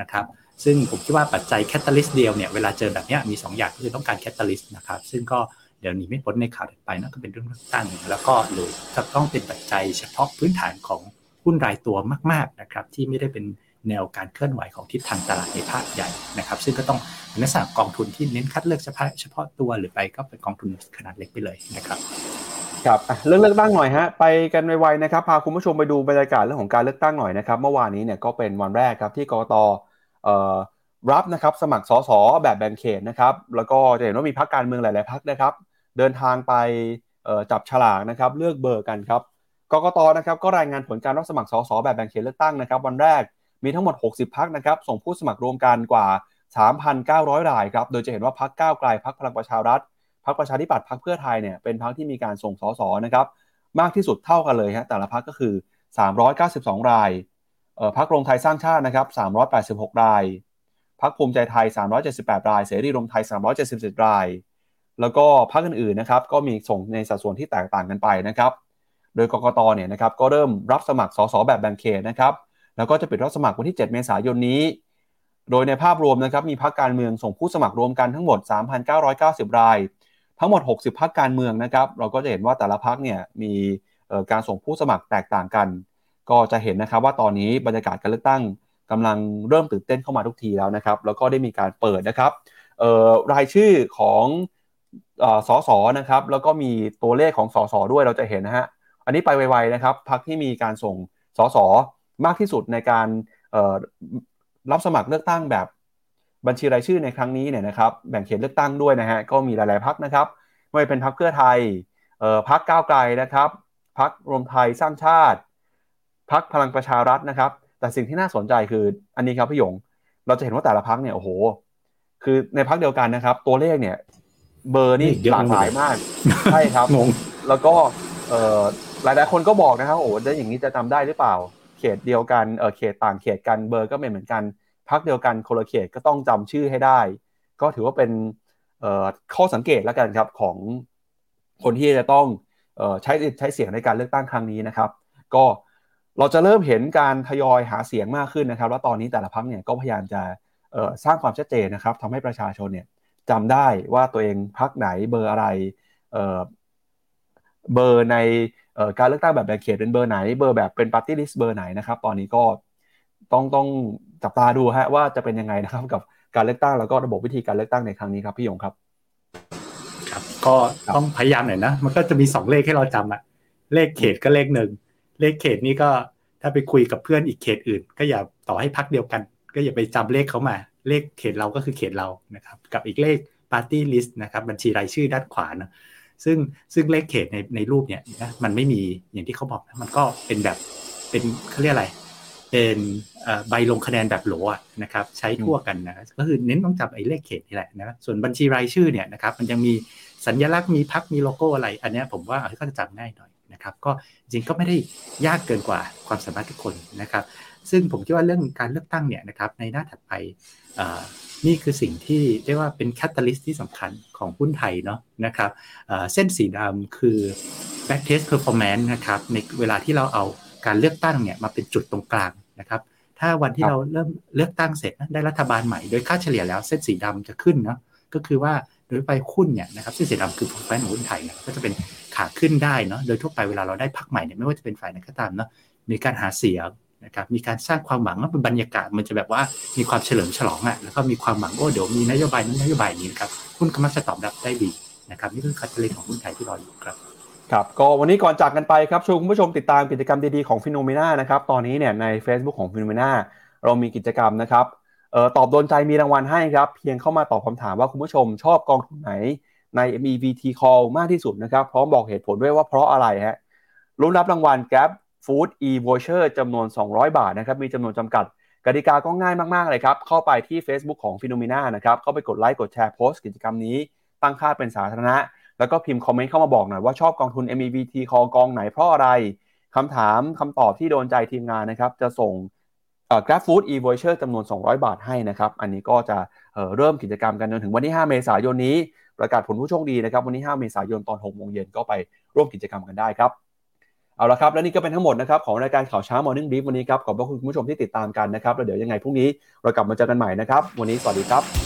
นะครับซึ่งผมคิดว่าปัจจัย catalyst เดียวเนี่ยเวลาเจอแบบนี้มี 2 อย่างคือต้องการ catalyst นะครับซึ่งก็เดี๋ยวหนีไม่พ้นในข่าวถัดไปนั่นก็เป็นเรื่องเลือกตั้งแล้วก็หรือจะต้องเป็นปัจจัยเฉพาะพื้นฐานของหุ้นรายตัวมากๆนะครับที่ไม่ได้เป็นแนวการเคลื่อนไหวของทิศทางตลาดในภาคใหญ่นะครับซึ่งก็ต้องในลักษณะกองทุนที่เน้นคัดเลือกเฉพาะเฉพาะตัวหรือไปก็เป็นกองทุนขนาดเล็กไปเลยนะครับ ครับเรื่องเลือกตั้งหน่อยฮะไปกันไวๆนะครับพาคุณผู้ชมไปดูบรรยากาศเรื่องของการเลือกตั้งหน่อยนะครับ เมื่อวานนี้เนี่ยก็เป็นวันแรกครับที่กรกตรับนะครับสมัครสสแบบแบ่งเขตนะครับ แล้วก็จะเห็นว่ามีพรรคการเมืองหลาย ๆพรรคนะครับ เดินทางไปจับฉลากนะครับ เลือกเบอร์กันครับกรกตนะครับก็รายงานผลการรับสมัครสสแบบแบ่งเขตเลือกตั้งนะครับ วันแรกมีทั้งหมด 60 พักนะครับ ส่งผู้สมัครรวมกันกว่า 3,900 รายครับโดยจะเห็นว่าพักก้าวไกลพักพลังประชารัฐ พักประชาธิปัตย์พักเพื่อไทยเนี่ยเป็นพักที่มีการส่งสสนะครับมากที่สุดเท่ากันเลยฮะแต่ละพักก็คือ 392 รายเอ่อพักรวมไทยสร้างชาตินะครับ386 รายพักภูมิใจไทย 378 ราย เสรีรวมไทย 377 ราย แล้วก็พักอื่นๆนะครับก็มีส่งในสัดส่วนที่แตกต่างกันไปนะครับ โดยกกตเนี่ยนะครับก็เริ่มรับสมัครสสแบบแบ่งเขตนะครับแล้วก็จะปิดรับสมัครวันที่ 7 เมษายนนี้ โดยในภาพรวมนะครับมีพักการเมืองส่งผู้สมัครรวมกันทั้งหมด 3,990 ราย ทั้งหมด 60 พักการเมืองนะครับ เราก็จะเห็นว่าแต่ละพักเนี่ยมีการส่งผู้สมัครแตกต่างกัน ก็จะเห็นนะครับว่าตอนนี้บรรยากาศการเลือกตั้งกำลังเริ่มตื่นเต้นเข้ามาทุกทีแล้วนะครับ แล้วก็ได้มีการเปิดนะครับรายชื่อของสอสอนะครับ แล้วก็มีตัวเลขของสอสอด้วยเราจะเห็นนะฮะ อันนี้ไปไวๆนะครับ พักที่มีการส่งสอสอมากที่สุดในการรับสมัครเลือกตั้งแบบ บัญชีรายชื่อในครั้งนี้เนี่ยนะครับแบ่งเขตเลือกตั้งด้วยนะฮะก็มีหลาย ๆพักนะครับไม่เป็นพักเพื่อไทยพักก้าวไกลนะครับพักรวมไทยสร้างชาติพักพลังประชารัฐนะครับ แต่สิ่งที่น่าสนใจคืออันนี้ครับพี่หยง เราจะเห็นว่าแต่ละพักเนี่ยโอ้โห คือในพักเดียวกันนะครับ ตัวเลขเนี่ย เบอร์นี่หลากหลายมากใช่ครับแล้วก็หลายๆคนก็บอกนะครับโอ้ได้อย่างนี้จะจาได้หรือเปล่า เขตเดียวกันเออเขตต่างเขตกันเบอร์ก็ไม่เหมือนกัน พักเดียวกันคนละเขตก็ต้องจำชื่อให้ได้ ก็ถือว่าเป็นข้อสังเกตแล้วกันครับของคนที่จะต้องออใช้ใช้เสียงในการเลือกตั้งครั้งนี้นะครับ ก็เราจะเริ่มเห็นการทยอยหาเสียงมากขึ้นนะครับ แล้วตอนนี้แต่ละพรรคเนี่ยก็พยายามจะสร้างความชัดเจนนะครับทำให้ประชาชนเนี่ยจำได้ว่าตัวเองพรรคไหนเบอร์อะไรเบอร์ในการเลือกตั้งแบบแบ่งเขตเป็นเบอร์ไหน เบอร์แบบเป็นปาร์ตี้ลิสต์เบอร์ไหนนะครับ ตอนนี้ก็ต้องต้อง จับตาดูฮะว่าจะเป็นยังไงนะครับ กับการเลือกตั้งแล้วก็ระบบวิธีการเลือกตั้งในครั้งนี้ครับพี่ยงครับ ครับ ก็ต้องพยายามหน่อยนะมันก็จะมีสองเลขให้เราจำอะเลขเขตก็เลขหนึ่งเลขเขตนี้ก็ถ้าไปคุยกับเพื่อนอีกเขตอื่น ก็อย่าต่อให้พักเดียวกัน ก็อย่าไปจำเลขเขามา เลขเขตเราก็คือเขตเรานะครับ กับอีกเลขปาร์ตี้ลิสต์นะครับบัญชีรายชื่อด้านขวานะซึ่งซึ่งเลขเขตในในรูปเนี่ยนะมันไม่มีอย่างที่เขาบอกนะมันก็เป็นแบบเป็นเขาเรียกอะไร เป็นใบลงคะแนนแบบโหลนะครับใช้ทั่วกันนะก็คือเน้นต้องจับไอ้เลขเขตนี่แหละนะส่วนบัญชีรายชื่อเนี่ยนะครับมันยังมีสัญลักษณ์มีพรรคมีโลโก้อะไร อันนี้ผมว่าเขาจะจำง่ายหน่อยนะครับก็จริงก็ไม่ได้ยากเกินกว่าความสามารถทุกคนนะครับ ซึ่งผมคิดว่าเรื่องการเลือกตั้งเนี่ยนะครับในหน้าถัดไปนี่คือสิ่งที่เรียกว่าเป็น catalyst ที่สำคัญของหุ้นไทยเนาะนะครับเส้นสีดำคือ back test performance นะครับในเวลาที่เราเอาการเลือกตั้งเนี่ยมาเป็นจุดตรงกลาง นะครับ ถ้าวันที่เราเริ่มเลือกตั้งเสร็จได้รัฐบาลใหม่โดยค่าเฉลี่ยแล้วเส้นสีดำจะขึ้นเนาะก็คือว่าโดยไปหุ้นเนี่ยนะครับเส้นสีดำคือ performance ของหุ้นไทยเนี่ยก็จะเป็นขาขึ้นได้เนาะโดยทั่วไปเวลาเราได้พักใหม่เนี่ยไม่ว่าจะเป็นฝ่ายไหนก็ตามเนาะมีการหาเสียงนะครับมีการสร้างความหวังว่าเป็นบรรยากาศมันจะแบบว่ามีความเฉลิมฉลองอะแล้วก็มีความหวังโอ้เดี๋ยวมีนโยบายนั้นนโยบายนี้นะครับหุ้นก็มักจะตอบรับได้ดีนะครับนี่คือ catalyst ของหุ้นไทยที่รออยู่ครับ ครับก็วันนี้ก่อนจากกันไปครับชวนคุณผู้ชมติดตามกิจกรรมดีๆของ FINNOMENA นะครับตอนนี้เนี่ยใน Facebook ของ FINNOMENA เรามีกิจกรรมนะครับเออตอบโดนใจมีรางวัลให้ครับเพียงเข้ามาตอบคำถามว่าคุณผู้ชมชอบกองทุนไหนใน MEVT Call มากที่สุดนะครับ พร้อมบอกเหตุผลด้วยว่าเพราะอะไรฮะลุ้นรับรางวัล Grab Food e-voucher จำนวน 200 บาทนะครับมีจำนวนจำกัดกติกาก็ง่ายมากๆเลยครับ เข้าไปที่ Facebook ของ FINNOMENA นะครับเข้าไปกดไลค์กดแชร์โพสต์กิจกรรมนี้ ตั้งค่าเป็นสาธารณะ แล้วก็พิมพ์คอมเมนต์เข้ามาบอกหน่อยว่าชอบกองทุน MEVT คอกองไหนเพราะอะไรคำถามคำตอบที่โดนใจทีมงานนะครับ จะส่ง Grab Food e voucher จำนวน 200 บาทให้นะครับ อันนี้ก็จะเริ่มกิจกรรมกันจนถึงวันที่ 5 เมษายนนี้ ประกาศผลผู้โชคดีนะครับ วันที่ 5 เมษายนตอน6โมงเย็นก็ไปร่วมกิจกรรมกันได้ครับ เอาละครับ และนี่ก็เป็นทั้งหมดนะครับของรายการข่าวเช้า Morning Brief วันนี้ครับ ขอบพระคุณคุณผู้ชมที่ติดตามกันนะครับ แล้วเดี๋ยวยังไงพรุ่งนี้เรากลับมาเจอกันใหม่นะครับ วันนี้สวัสดีครับ